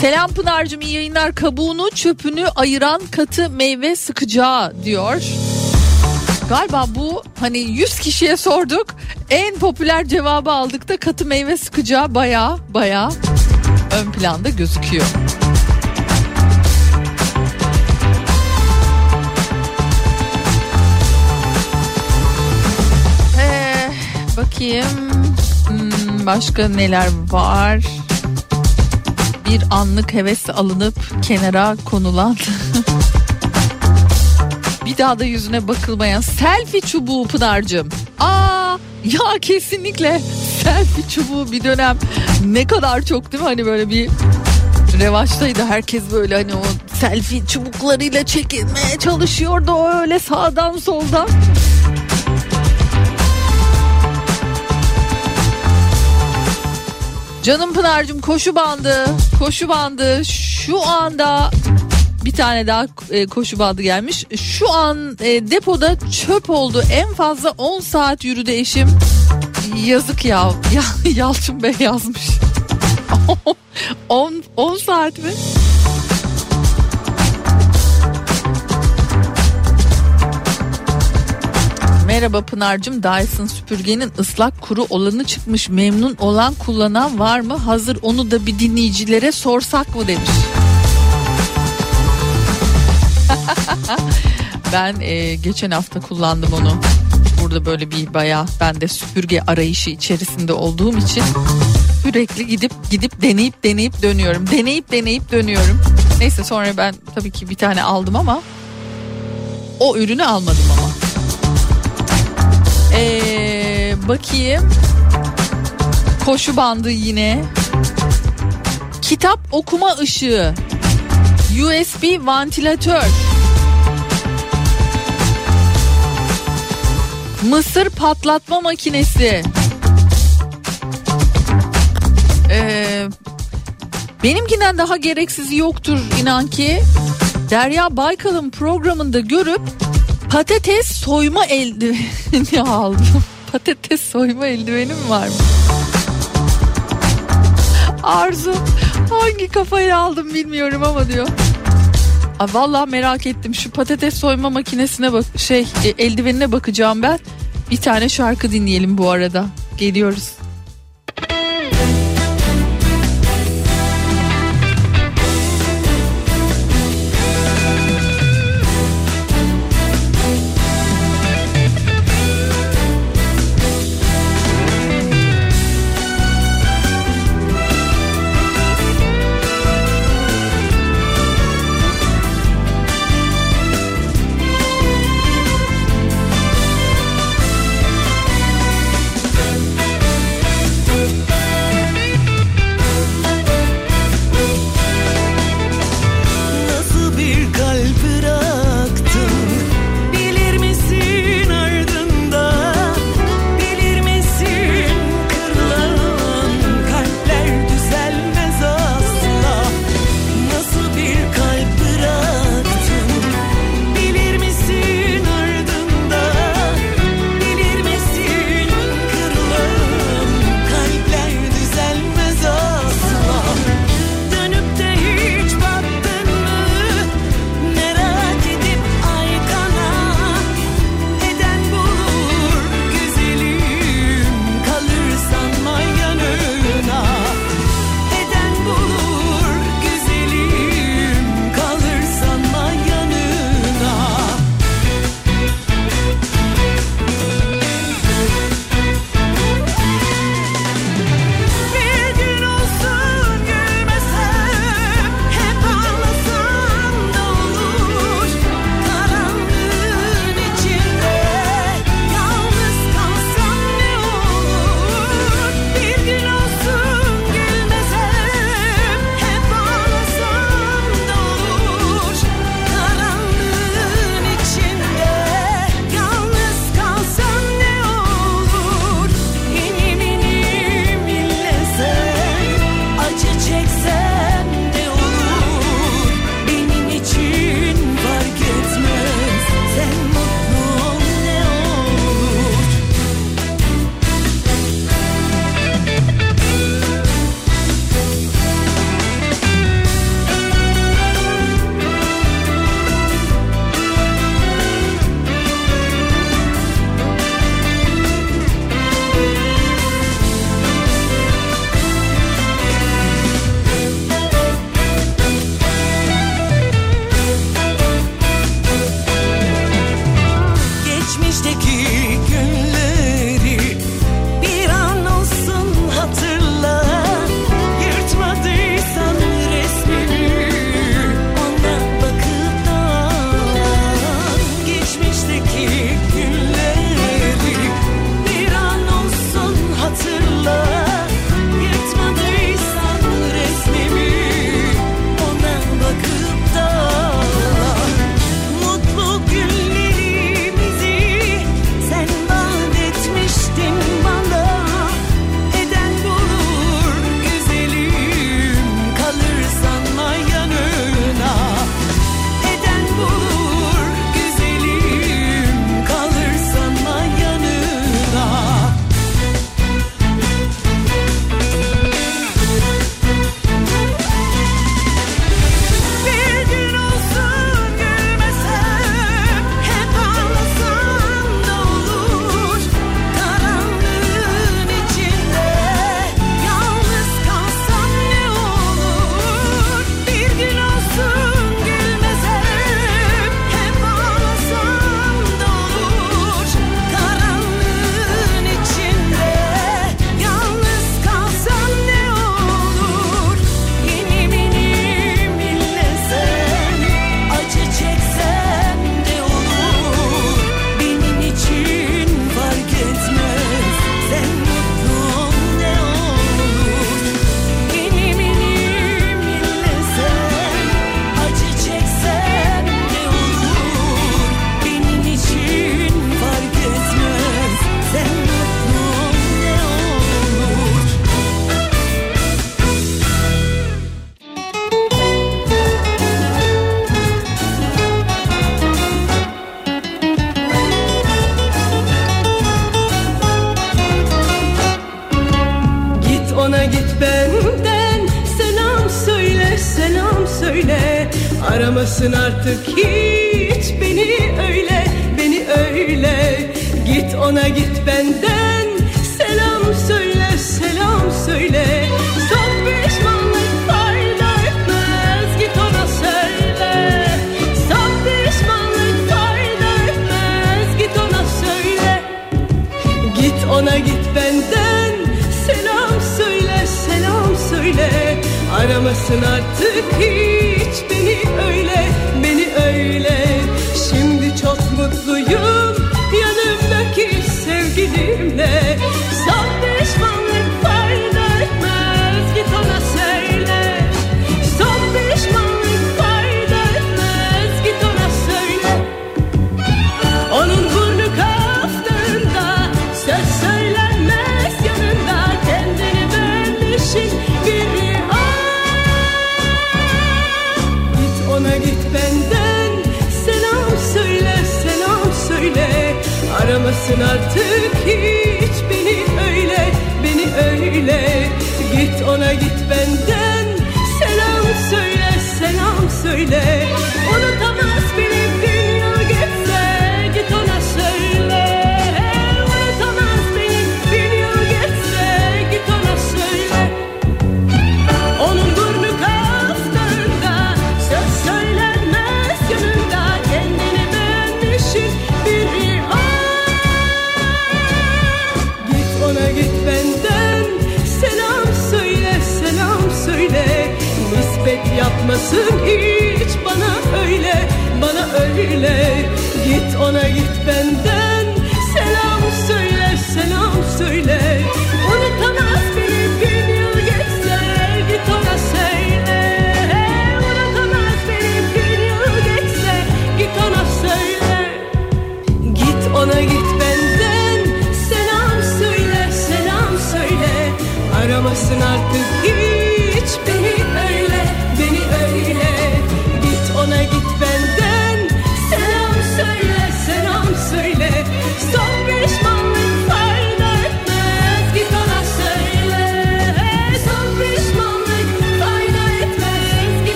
Selam Pınar'cığım iyi yayınlar. Kabuğunu çöpünü ayıran katı meyve sıkacağı diyor. Galiba bu hani 100 kişiye sorduk. En popüler cevabı aldık da katı meyve sıkacağı baya baya ön planda gözüküyor. Ee, bakayım başka neler var? Bir anlık hevesle alınıp kenara konulan bir daha da yüzüne bakılmayan selfie çubuğu Pınar'cığım. Aa ya kesinlikle selfie çubuğu bir dönem ne kadar çok değil mi hani böyle bir revaçtaydı herkes böyle hani o selfie çubuklarıyla çekilmeye çalışıyordu öyle sağdan soldan. Canım Pınar'cığım koşu bandı, koşu bandı şu anda bir tane daha e, koşu bandı gelmiş. Şu an e, depoda çöp oldu. En fazla 10 saat yürüdü eşim. Yazık ya. ya Yalçın Bey yazmış. 10 10 saat mi? Merhaba Pınar'cığım Dyson süpürgenin ıslak kuru olanı çıkmış memnun olan kullanan var mı? Hazır onu da bir dinleyicilere sorsak mı demiş. ben e, geçen hafta kullandım onu. Burada böyle bir bayağı ben de süpürge arayışı içerisinde olduğum için sürekli gidip gidip deneyip deneyip dönüyorum. Deneyip deneyip dönüyorum. Neyse sonra ben tabii ki bir tane aldım ama o ürünü almadım ama. Ee, bakayım. Koşu bandı yine. Kitap okuma ışığı. USB vantilatör. Mısır patlatma makinesi. Ee, benimkinden daha gereksiz yoktur inan ki. Derya Baykal'ın programında görüp patates soyma eldiveni aldım. Patates soyma eldivenim var mı? Arzu hangi kafayı aldım bilmiyorum ama diyor. Aa, vallahi merak ettim. Şu patates soyma makinesine bak şey e, eldivenine bakacağım ben. Bir tane şarkı dinleyelim bu arada. Geliyoruz.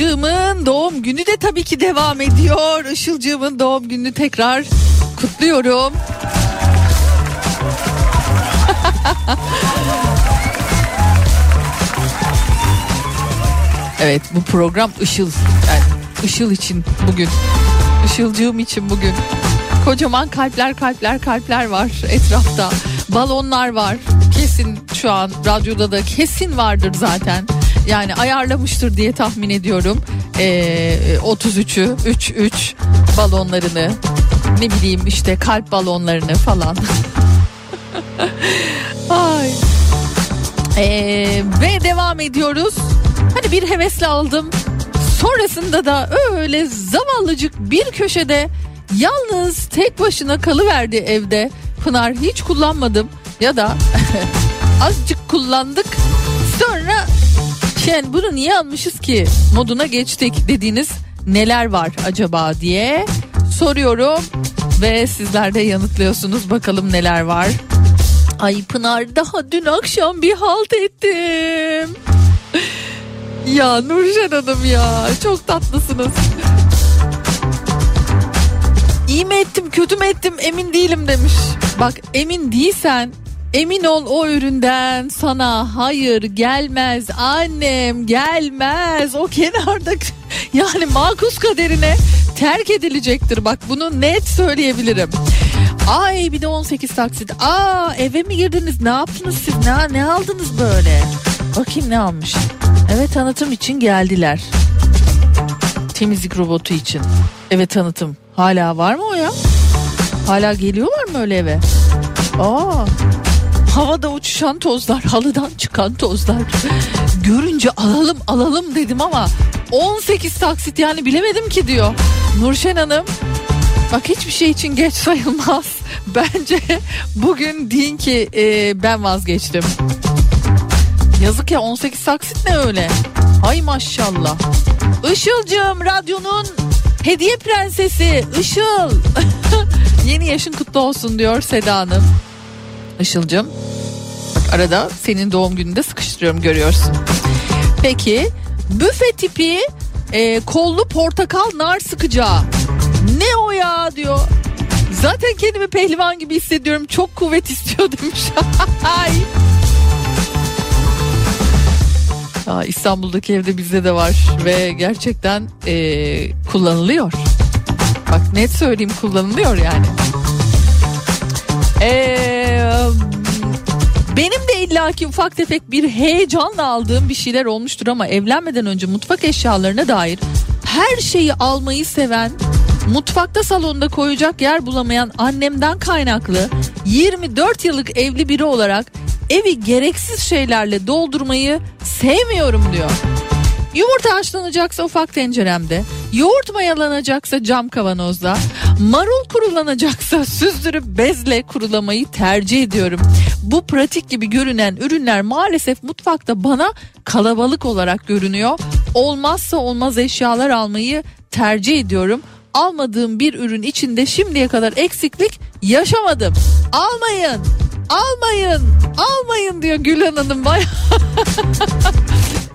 Işılcığımın doğum günü de tabii ki devam ediyor. Işılcığımın doğum gününü tekrar kutluyorum. evet bu program Işıl. Yani Işıl için bugün. Işılcığım için bugün. Kocaman kalpler kalpler kalpler var etrafta. Balonlar var. Kesin şu an radyoda da kesin vardır zaten. Yani ayarlamıştır diye tahmin ediyorum. Ee, 33'ü 3 3 balonlarını ne bileyim işte kalp balonlarını falan. Ay. Ee, ve devam ediyoruz. Hani bir hevesle aldım. Sonrasında da öyle zavallıcık bir köşede yalnız tek başına kalıverdi evde. Pınar hiç kullanmadım ya da azıcık kullandık. Sonra yani bunu niye almışız ki moduna geçtik dediğiniz neler var acaba diye soruyorum ve sizler de yanıtlıyorsunuz bakalım neler var. Ay Pınar daha dün akşam bir halt ettim. Ya Nurşen Hanım ya çok tatlısınız. İyi mi ettim kötü mü ettim emin değilim demiş. Bak emin değilsen emin ol o üründen sana hayır gelmez annem gelmez o kenarda yani makus kaderine terk edilecektir bak bunu net söyleyebilirim. Ay bir de 18 taksit. Aa eve mi girdiniz? Ne yaptınız siz? Ne, ne aldınız böyle? Bakayım ne almış. Evet tanıtım için geldiler. Temizlik robotu için. Evet tanıtım. Hala var mı o ya? Hala geliyorlar mı öyle eve? Aa havada uçuşan tozlar, halıdan çıkan tozlar. Görünce alalım alalım dedim ama 18 taksit yani bilemedim ki diyor. Nurşen Hanım Bak hiçbir şey için geç sayılmaz. Bence bugün deyin ki e, ben vazgeçtim. Yazık ya 18 taksit ne öyle? Hay maşallah. Işılcığım radyonun hediye prensesi Işıl. Yeni yaşın kutlu olsun diyor Seda Hanım. Işılcığım. Arada senin doğum gününde sıkıştırıyorum görüyorsun. Peki büfe tipi e, kollu portakal nar sıkacağı. Ne o ya diyor. Zaten kendimi pehlivan gibi hissediyorum. Çok kuvvet istiyor demiş. Ay. Aa, İstanbul'daki evde bizde de var ve gerçekten e, kullanılıyor. Bak net söyleyeyim kullanılıyor yani. Eee benim de illaki ufak tefek bir heyecanla aldığım bir şeyler olmuştur ama evlenmeden önce mutfak eşyalarına dair her şeyi almayı seven, mutfakta salonda koyacak yer bulamayan annemden kaynaklı 24 yıllık evli biri olarak evi gereksiz şeylerle doldurmayı sevmiyorum diyor. Yumurta haşlanacaksa ufak tenceremde, yoğurt mayalanacaksa cam kavanozda, marul kurulanacaksa süzdürüp bezle kurulamayı tercih ediyorum. Bu pratik gibi görünen ürünler maalesef mutfakta bana kalabalık olarak görünüyor. Olmazsa olmaz eşyalar almayı tercih ediyorum. Almadığım bir ürün içinde şimdiye kadar eksiklik yaşamadım. Almayın, almayın, almayın diyor Gülhan Hanım. Bayağı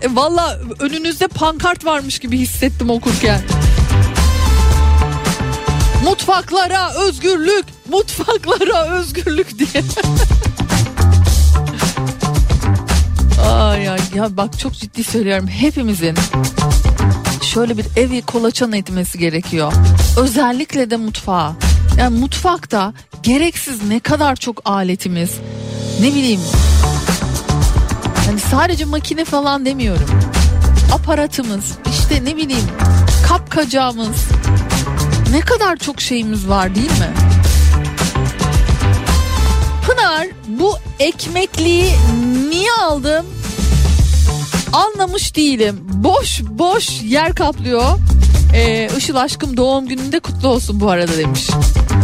E, Valla önünüzde pankart varmış gibi hissettim okurken. Mutfaklara özgürlük, mutfaklara özgürlük diye. ay ya bak çok ciddi söylüyorum hepimizin şöyle bir evi kolaçan etmesi gerekiyor. Özellikle de mutfağa. Yani mutfakta gereksiz ne kadar çok aletimiz ne bileyim yani sadece makine falan demiyorum. Aparatımız, işte ne bileyim kapkacağımız ne kadar çok şeyimiz var değil mi? Pınar bu ekmekliği niye aldım? Anlamış değilim. Boş boş yer kaplıyor. Ee, Işıl aşkım doğum gününde kutlu olsun bu arada demiş.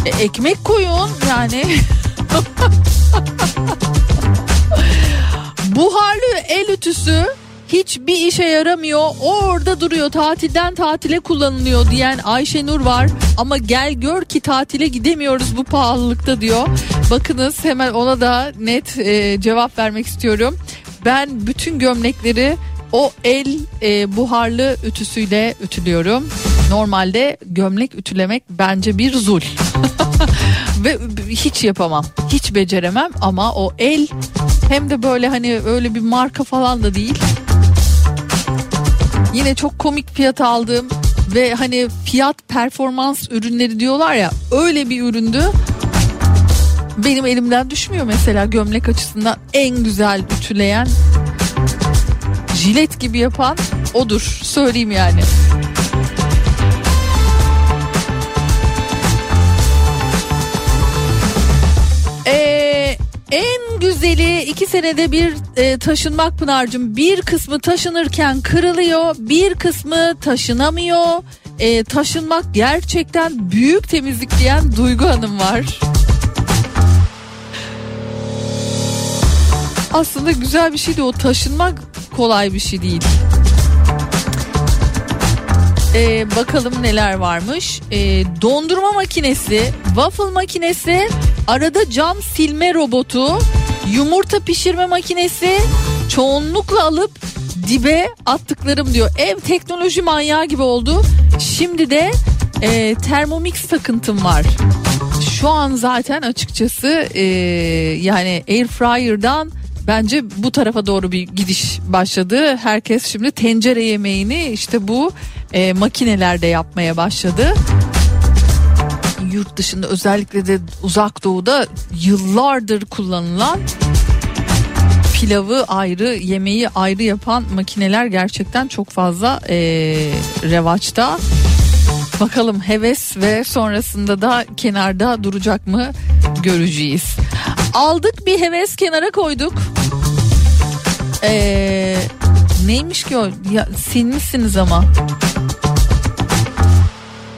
E, ekmek koyun yani. Buharlı el ütüsü hiçbir işe yaramıyor. Orada duruyor. Tatilden tatile kullanılıyor diyen Ayşenur var. Ama gel gör ki tatile gidemiyoruz bu pahalılıkta diyor. Bakınız hemen ona da net e, cevap vermek istiyorum. Ben bütün gömlekleri o el e, buharlı ütüsüyle ütülüyorum. Normalde gömlek ütülemek bence bir zul. Ve hiç yapamam. Hiç beceremem ama o el hem de böyle hani öyle bir marka falan da değil. Yine çok komik fiyat aldığım ve hani fiyat performans ürünleri diyorlar ya öyle bir üründü. Benim elimden düşmüyor mesela gömlek açısından en güzel ütüleyen jilet gibi yapan odur söyleyeyim yani. Ee, en güzeli iki senede bir e, taşınmak Pınar'cığım. Bir kısmı taşınırken kırılıyor, bir kısmı taşınamıyor. E, taşınmak gerçekten büyük temizlik diyen Duygu Hanım var. Aslında güzel bir şey de o taşınmak kolay bir şey değil. Ee, bakalım neler varmış. Ee, dondurma makinesi, waffle makinesi, arada cam silme robotu, yumurta pişirme makinesi, çoğunlukla alıp dibe attıklarım diyor. Ev teknoloji manyağı gibi oldu. Şimdi de e, Thermomix takıntım var. Şu an zaten açıkçası e, yani air fryer'dan bence bu tarafa doğru bir gidiş başladı. Herkes şimdi tencere yemeğini işte bu e, makinelerde yapmaya başladı. Yurt dışında özellikle de uzak doğuda yıllardır kullanılan pilavı ayrı yemeği ayrı yapan makineler gerçekten çok fazla e, revaçta. Bakalım heves ve sonrasında da kenarda duracak mı göreceğiz. Aldık bir heves kenara koyduk. Ee, neymiş ki o? Ya, silmişsiniz ama.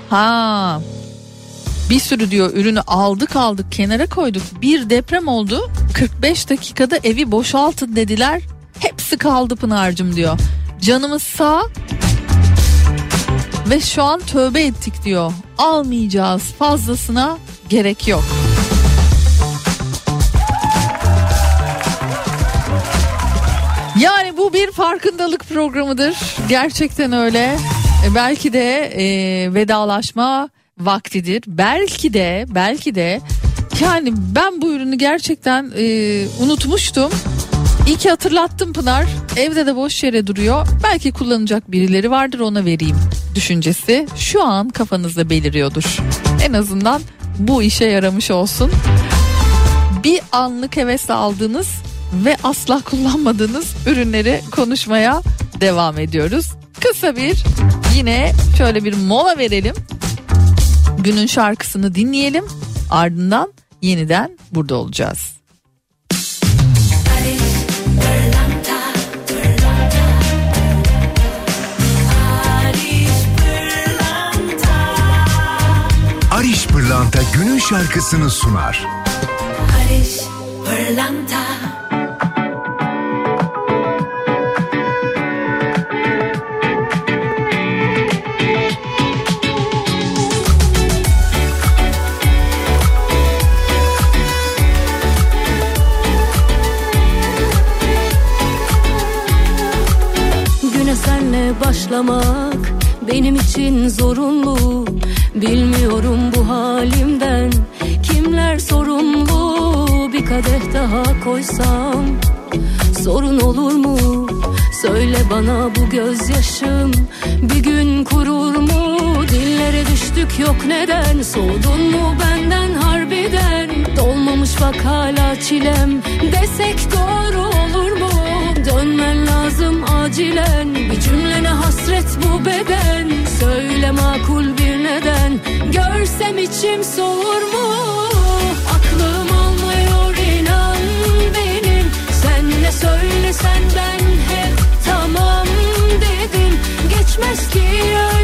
Ha. Bir sürü diyor ürünü aldık aldık kenara koyduk. Bir deprem oldu. 45 dakikada evi boşaltın dediler. Hepsi kaldı Pınar'cığım diyor. Canımız sağ ve şu an tövbe ettik diyor. Almayacağız fazlasına gerek yok. Yani bu bir farkındalık programıdır. Gerçekten öyle. E, belki de e, vedalaşma vaktidir. Belki de belki de yani ben bu ürünü gerçekten e, unutmuştum. İyi ki hatırlattım Pınar. Evde de boş yere duruyor. Belki kullanacak birileri vardır ona vereyim düşüncesi şu an kafanızda beliriyordur. En azından bu işe yaramış olsun. Bir anlık heves aldığınız ve asla kullanmadığınız ürünleri konuşmaya devam ediyoruz. Kısa bir yine şöyle bir mola verelim. Günün şarkısını dinleyelim. Ardından yeniden burada olacağız. Ariş Pırlanta günün şarkısını sunar. Barış Pırlanta başlamak benim için zorunlu Bilmiyorum bu halimden kimler sorumlu Bir kadeh daha koysam sorun olur mu? Söyle bana bu gözyaşım bir gün kurur mu? Dillere düştük yok neden soğudun mu benden harbiden? Dolmamış bak hala çilem desek doğru olur mu? Dönmen lazım acilen. Bir cümlene hasret bu beden. Söyle makul bir neden. Görsem içim soğur mu? Aklım almıyor inan benim. Sen ne söylesen ben hep tamam dedim. Geçmez ki öyle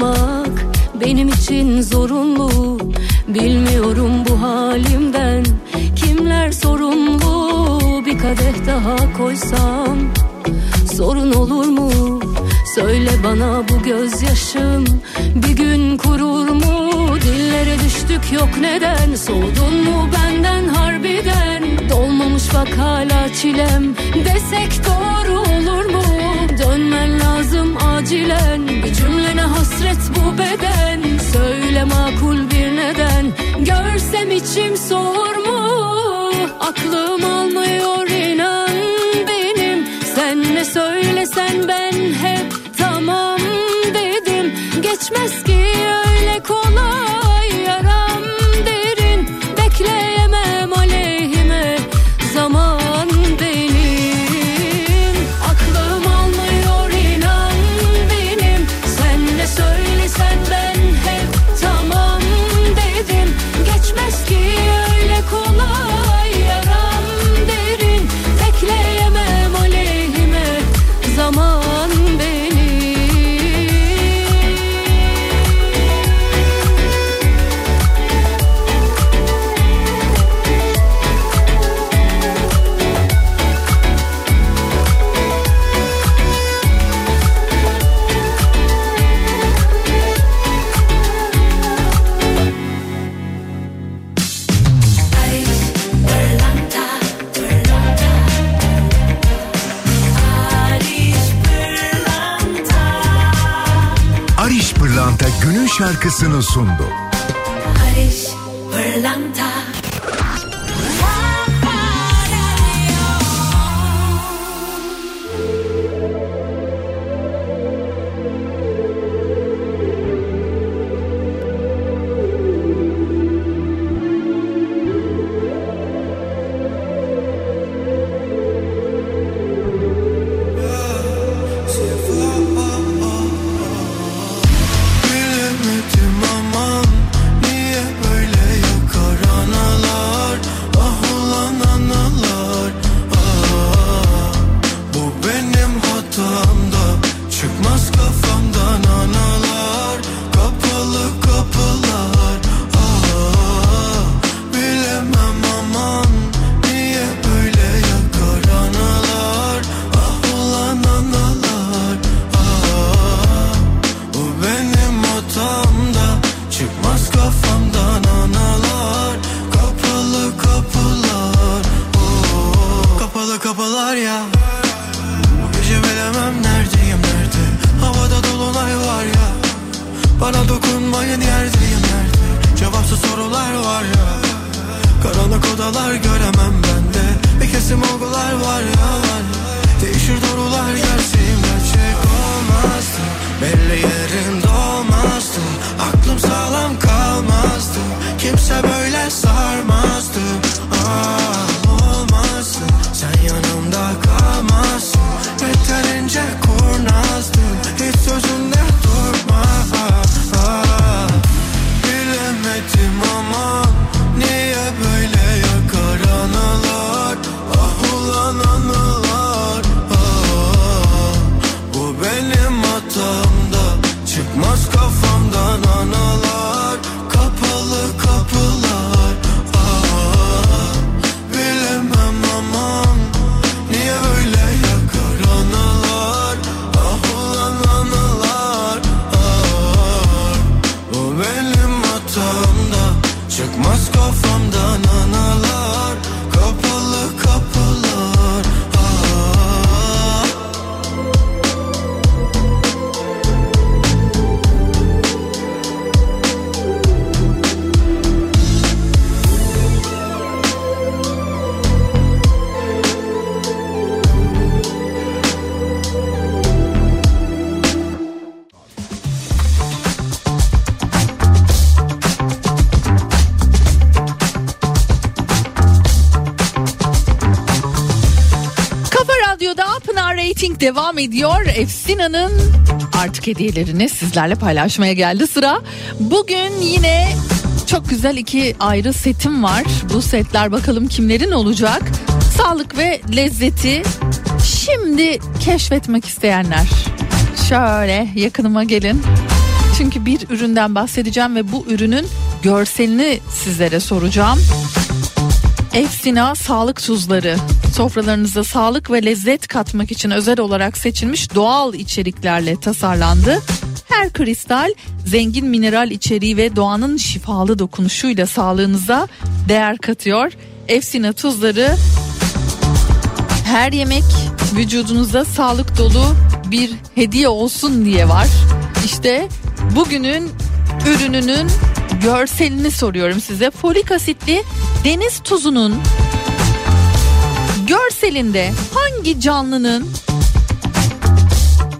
başlamak benim için zorunlu Bilmiyorum bu halimden kimler sorumlu Bir kadeh daha koysam sorun olur mu? Söyle bana bu gözyaşım bir gün kurur mu? Dillere düştük yok neden soğudun mu benden harbiden? Dolmamış bak hala çilem desek doğru olur mu? Dönmen lazım acilen. Bir cümlene hasret bu beden. Söyle makul bir neden. Görsem içim soğur mu? Aklım almıyor inan benim. Sen ne söylesen ben hep tamam dedim. Geçmez ki öyle kolay şarkısını Kapılar ya. Bu gece bilemem neredeyim nerede? Havada dolunay var ya. Bana dokunmayın yerdeyim nerede? Cevapsız sorular var ya. Karanlık odalar göremem bende Bir kesim olgular var ya. Değişir doğrular gerçeğim gerçek olmazdı. Belli yerinde olmazdı Aklım sağlam kalmazdı. Kimse böyle sarmazdı ediyor. Efsina'nın artık hediyelerini sizlerle paylaşmaya geldi sıra. Bugün yine çok güzel iki ayrı setim var. Bu setler bakalım kimlerin olacak. Sağlık ve lezzeti şimdi keşfetmek isteyenler. Şöyle yakınıma gelin. Çünkü bir üründen bahsedeceğim ve bu ürünün görselini sizlere soracağım. Efsina sağlık tuzları. Sofralarınıza sağlık ve lezzet katmak için özel olarak seçilmiş doğal içeriklerle tasarlandı. Her kristal zengin mineral içeriği ve doğanın şifalı dokunuşuyla sağlığınıza değer katıyor. Efsina tuzları her yemek vücudunuza sağlık dolu bir hediye olsun diye var. İşte bugünün ürününün görselini soruyorum size. Folik asitli deniz tuzunun görselinde hangi canlının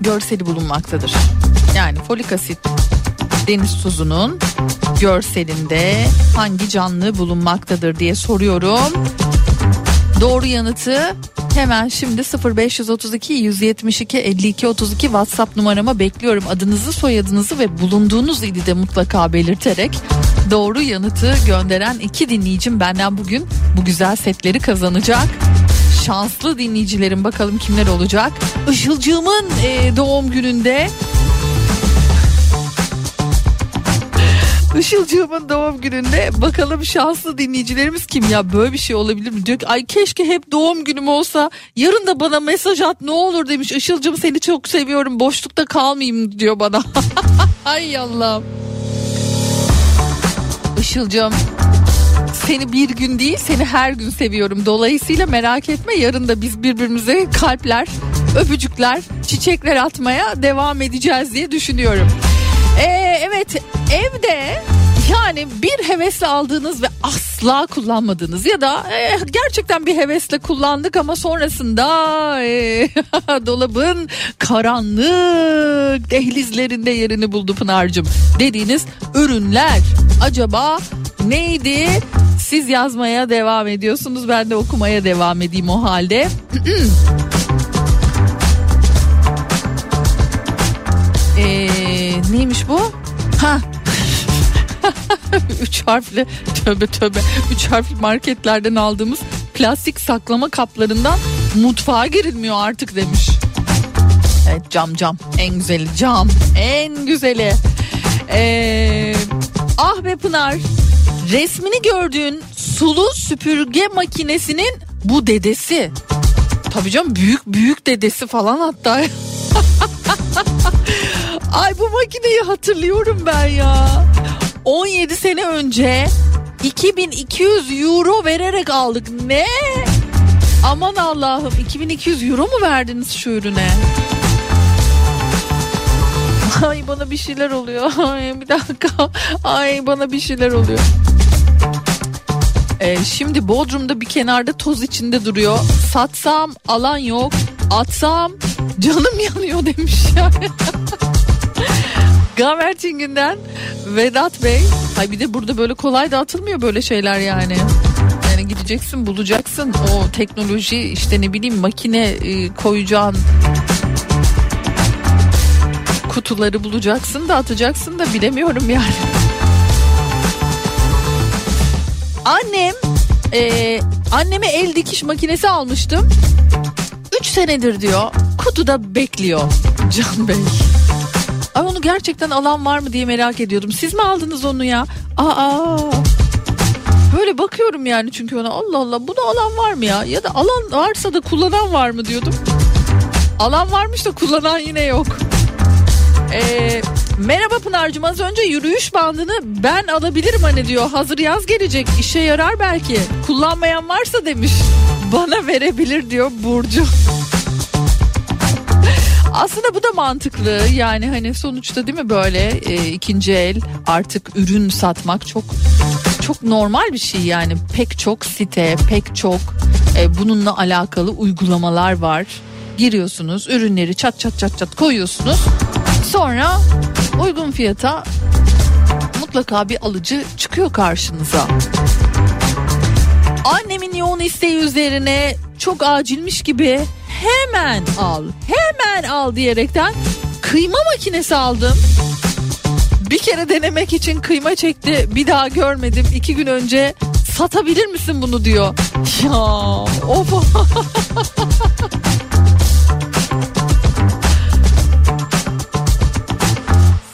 görseli bulunmaktadır? Yani folik asit deniz tuzunun görselinde hangi canlı bulunmaktadır diye soruyorum. Doğru yanıtı hemen şimdi 0532 172 52 32 WhatsApp numarama bekliyorum. Adınızı, soyadınızı ve bulunduğunuz ili de mutlaka belirterek doğru yanıtı gönderen iki dinleyicim benden bugün bu güzel setleri kazanacak. Şanslı dinleyicilerim bakalım kimler olacak. Işılcığımın e, doğum gününde Işılcığımın doğum gününde bakalım şanslı dinleyicilerimiz kim ya böyle bir şey olabilir mi? Diyor ki ay keşke hep doğum günüm olsa yarın da bana mesaj at ne olur demiş. Işılcığım seni çok seviyorum boşlukta kalmayayım diyor bana. ay Allah'ım. Işılcığım seni bir gün değil seni her gün seviyorum. Dolayısıyla merak etme yarın da biz birbirimize kalpler, öpücükler, çiçekler atmaya devam edeceğiz diye düşünüyorum. Ee, evet evde yani bir hevesle aldığınız ve asla kullanmadığınız ya da e, gerçekten bir hevesle kullandık ama sonrasında e, dolabın karanlık dehlizlerinde yerini buldu Pınar'cığım dediğiniz ürünler acaba neydi? Siz yazmaya devam ediyorsunuz ben de okumaya devam edeyim o halde. Ee, neymiş bu? Ha. üç harfli tövbe tövbe üç harfli marketlerden aldığımız plastik saklama kaplarından mutfağa girilmiyor artık demiş. Evet cam cam en güzeli cam en güzeli. Ee, ah be Pınar resmini gördüğün sulu süpürge makinesinin bu dedesi. Tabii canım büyük büyük dedesi falan hatta. Ay bu makineyi hatırlıyorum ben ya. 17 sene önce 2200 euro vererek aldık. Ne? Aman Allah'ım 2200 euro mu verdiniz şu ürüne? Ay bana bir şeyler oluyor. Ay bir dakika. Ay bana bir şeyler oluyor. Ee, şimdi Bodrum'da bir kenarda toz içinde duruyor. Satsam alan yok. Atsam canım yanıyor demiş yani. Gamerting'inden Vedat Bey. Hay bir de burada böyle kolay da atılmıyor böyle şeyler yani. Yani gideceksin bulacaksın o teknoloji işte ne bileyim makine e, koyacağın kutuları bulacaksın da atacaksın da bilemiyorum yani. Annem e, anneme el dikiş makinesi almıştım. 3 senedir diyor kutuda bekliyor Can Bey. Ay onu gerçekten alan var mı diye merak ediyordum. Siz mi aldınız onu ya? Aa. Böyle bakıyorum yani çünkü ona Allah Allah bunu alan var mı ya? Ya da alan varsa da kullanan var mı diyordum. Alan varmış da kullanan yine yok. Ee, merhaba Pınar'cığım az önce yürüyüş bandını ben alabilirim hani diyor. Hazır yaz gelecek işe yarar belki. Kullanmayan varsa demiş. Bana verebilir diyor Burcu. Aslında bu da mantıklı. Yani hani sonuçta değil mi böyle e, ikinci el artık ürün satmak çok çok normal bir şey yani. Pek çok site pek çok e, bununla alakalı uygulamalar var. Giriyorsunuz ürünleri çat çat çat çat koyuyorsunuz. Sonra uygun fiyata mutlaka bir alıcı çıkıyor karşınıza. Annemin yoğun isteği üzerine çok acilmiş gibi hemen al hemen al diyerekten kıyma makinesi aldım. Bir kere denemek için kıyma çekti bir daha görmedim iki gün önce satabilir misin bunu diyor. Ya of.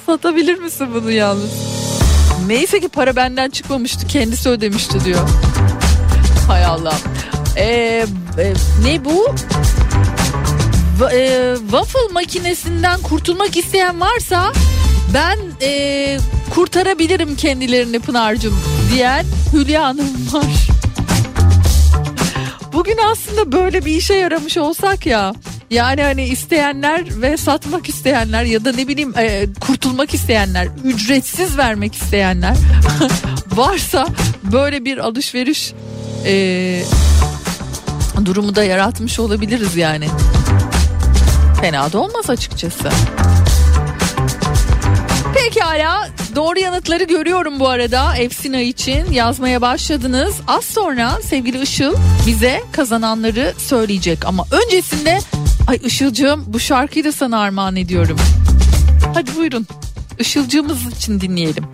Satabilir misin bunu yalnız? Neyse ki para benden çıkmamıştı kendisi ödemişti diyor. Hay Allah. Ee, e, ne bu? E, waffle makinesinden kurtulmak isteyen varsa ben e, kurtarabilirim kendilerini Pınar'cığım diyen Hülya Hanım var. Bugün aslında böyle bir işe yaramış olsak ya. Yani hani isteyenler ve satmak isteyenler ya da ne bileyim e, kurtulmak isteyenler, ücretsiz vermek isteyenler varsa böyle bir alışveriş e, durumu da yaratmış olabiliriz yani. Fena da olmaz açıkçası. Pekala doğru yanıtları görüyorum bu arada Efsina için yazmaya başladınız. Az sonra sevgili Işıl bize kazananları söyleyecek ama öncesinde ay Işılcığım bu şarkıyı da sana armağan ediyorum. Hadi buyurun Işılcığımız için dinleyelim.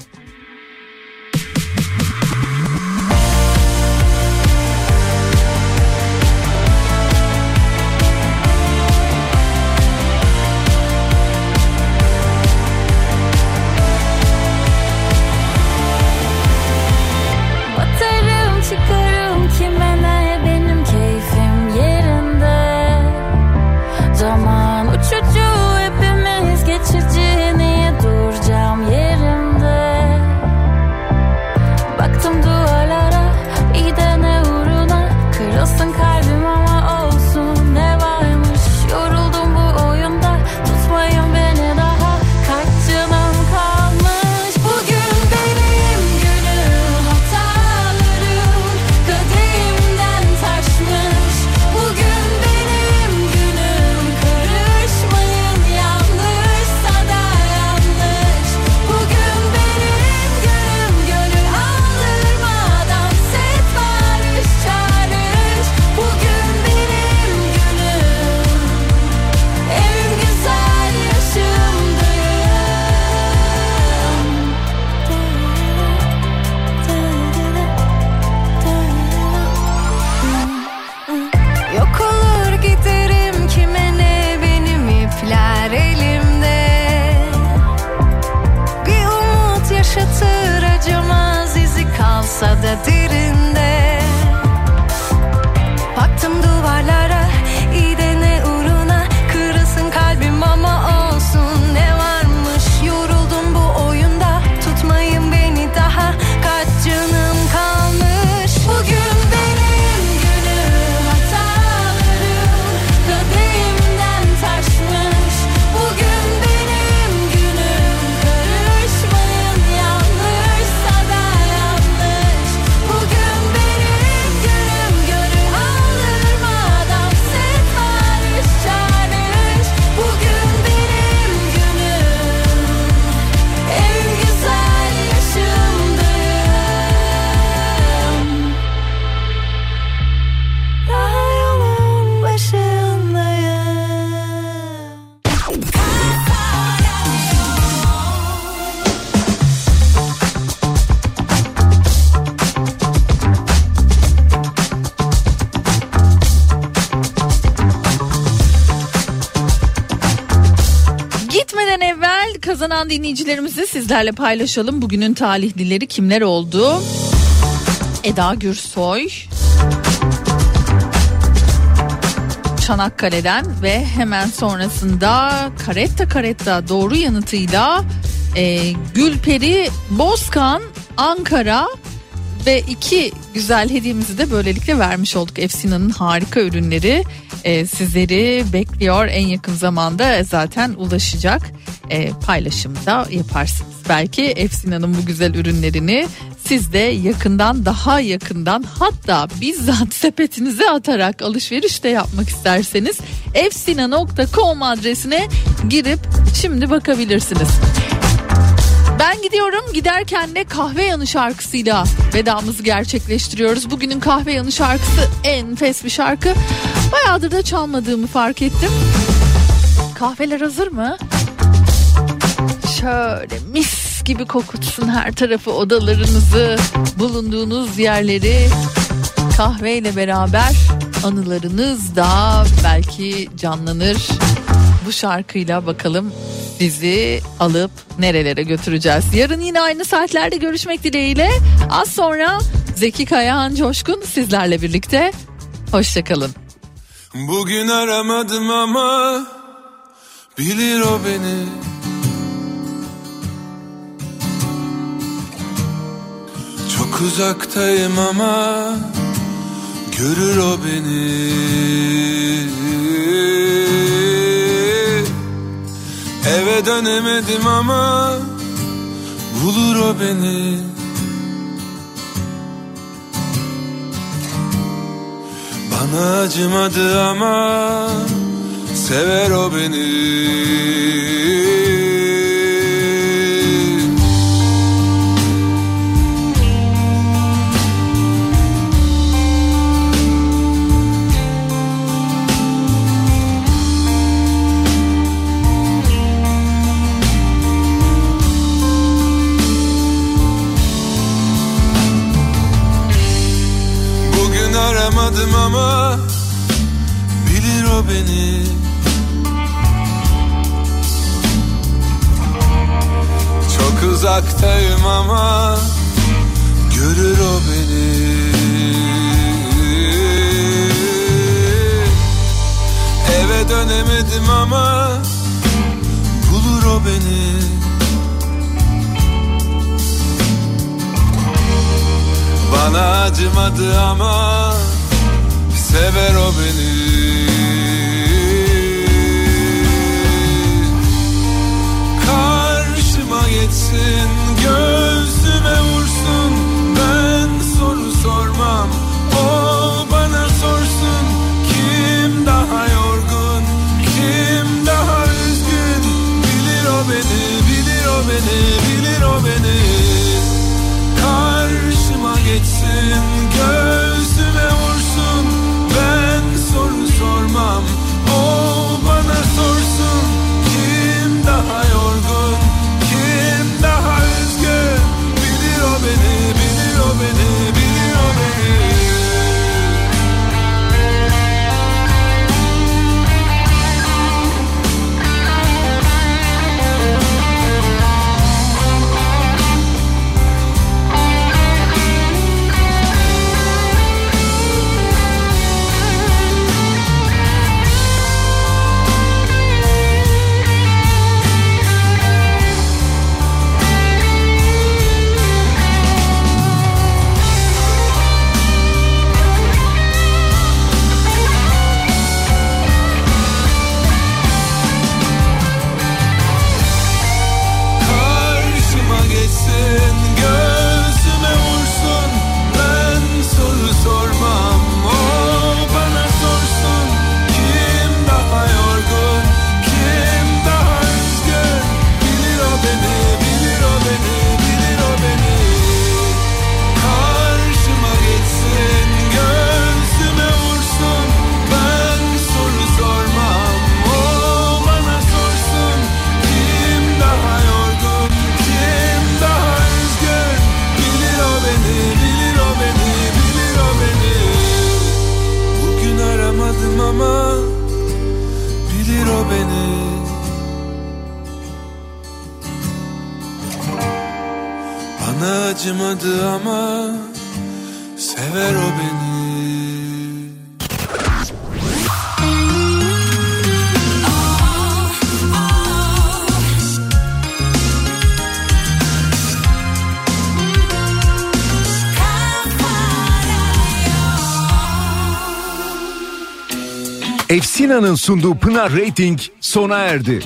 Dinleyicilerimizi sizlerle paylaşalım. Bugünün talihlileri kimler oldu? Eda Gürsoy. Çanakkale'den ve hemen sonrasında Karetta Karetta doğru yanıtıyla e, Gülperi Bozkan Ankara ve iki güzel hediyemizi de böylelikle vermiş olduk. Efsina'nın harika ürünleri e, sizleri bekliyor. En yakın zamanda zaten ulaşacak. E, paylaşımda yaparsınız. Belki Efsina'nın bu güzel ürünlerini siz de yakından daha yakından hatta bizzat sepetinize atarak alışveriş de yapmak isterseniz efsina.com adresine girip şimdi bakabilirsiniz. Ben gidiyorum giderken de kahve yanı şarkısıyla vedamızı gerçekleştiriyoruz. Bugünün kahve yanı şarkısı enfes bir şarkı. Bayağıdır da çalmadığımı fark ettim. Kahveler hazır mı? Şöyle mis gibi kokutsun her tarafı odalarınızı, bulunduğunuz yerleri kahveyle beraber anılarınız da belki canlanır. Bu şarkıyla bakalım bizi alıp nerelere götüreceğiz. Yarın yine aynı saatlerde görüşmek dileğiyle. Az sonra Zeki Kayahan Coşkun sizlerle birlikte. Hoşçakalın. Bugün aramadım ama bilir o beni Çok uzaktayım ama görür o beni Eve dönemedim ama bulur o beni. Bana acımadı ama sever o beni aramadım ama bilir o beni. Çok uzaktayım ama görür o beni. Eve dönemedim ama bulur o beni. Bana acımadı ama sever o beni. Karşıma geçsin göğsüme vursun. Ben soru sormam o bana sorsun. Kim daha yorgun kim daha üzgün? Bilir o beni bilir o beni bilir o beni sormam acımadı ama sever o beni Efsina'nın sunduğu Pınar Rating sona erdi.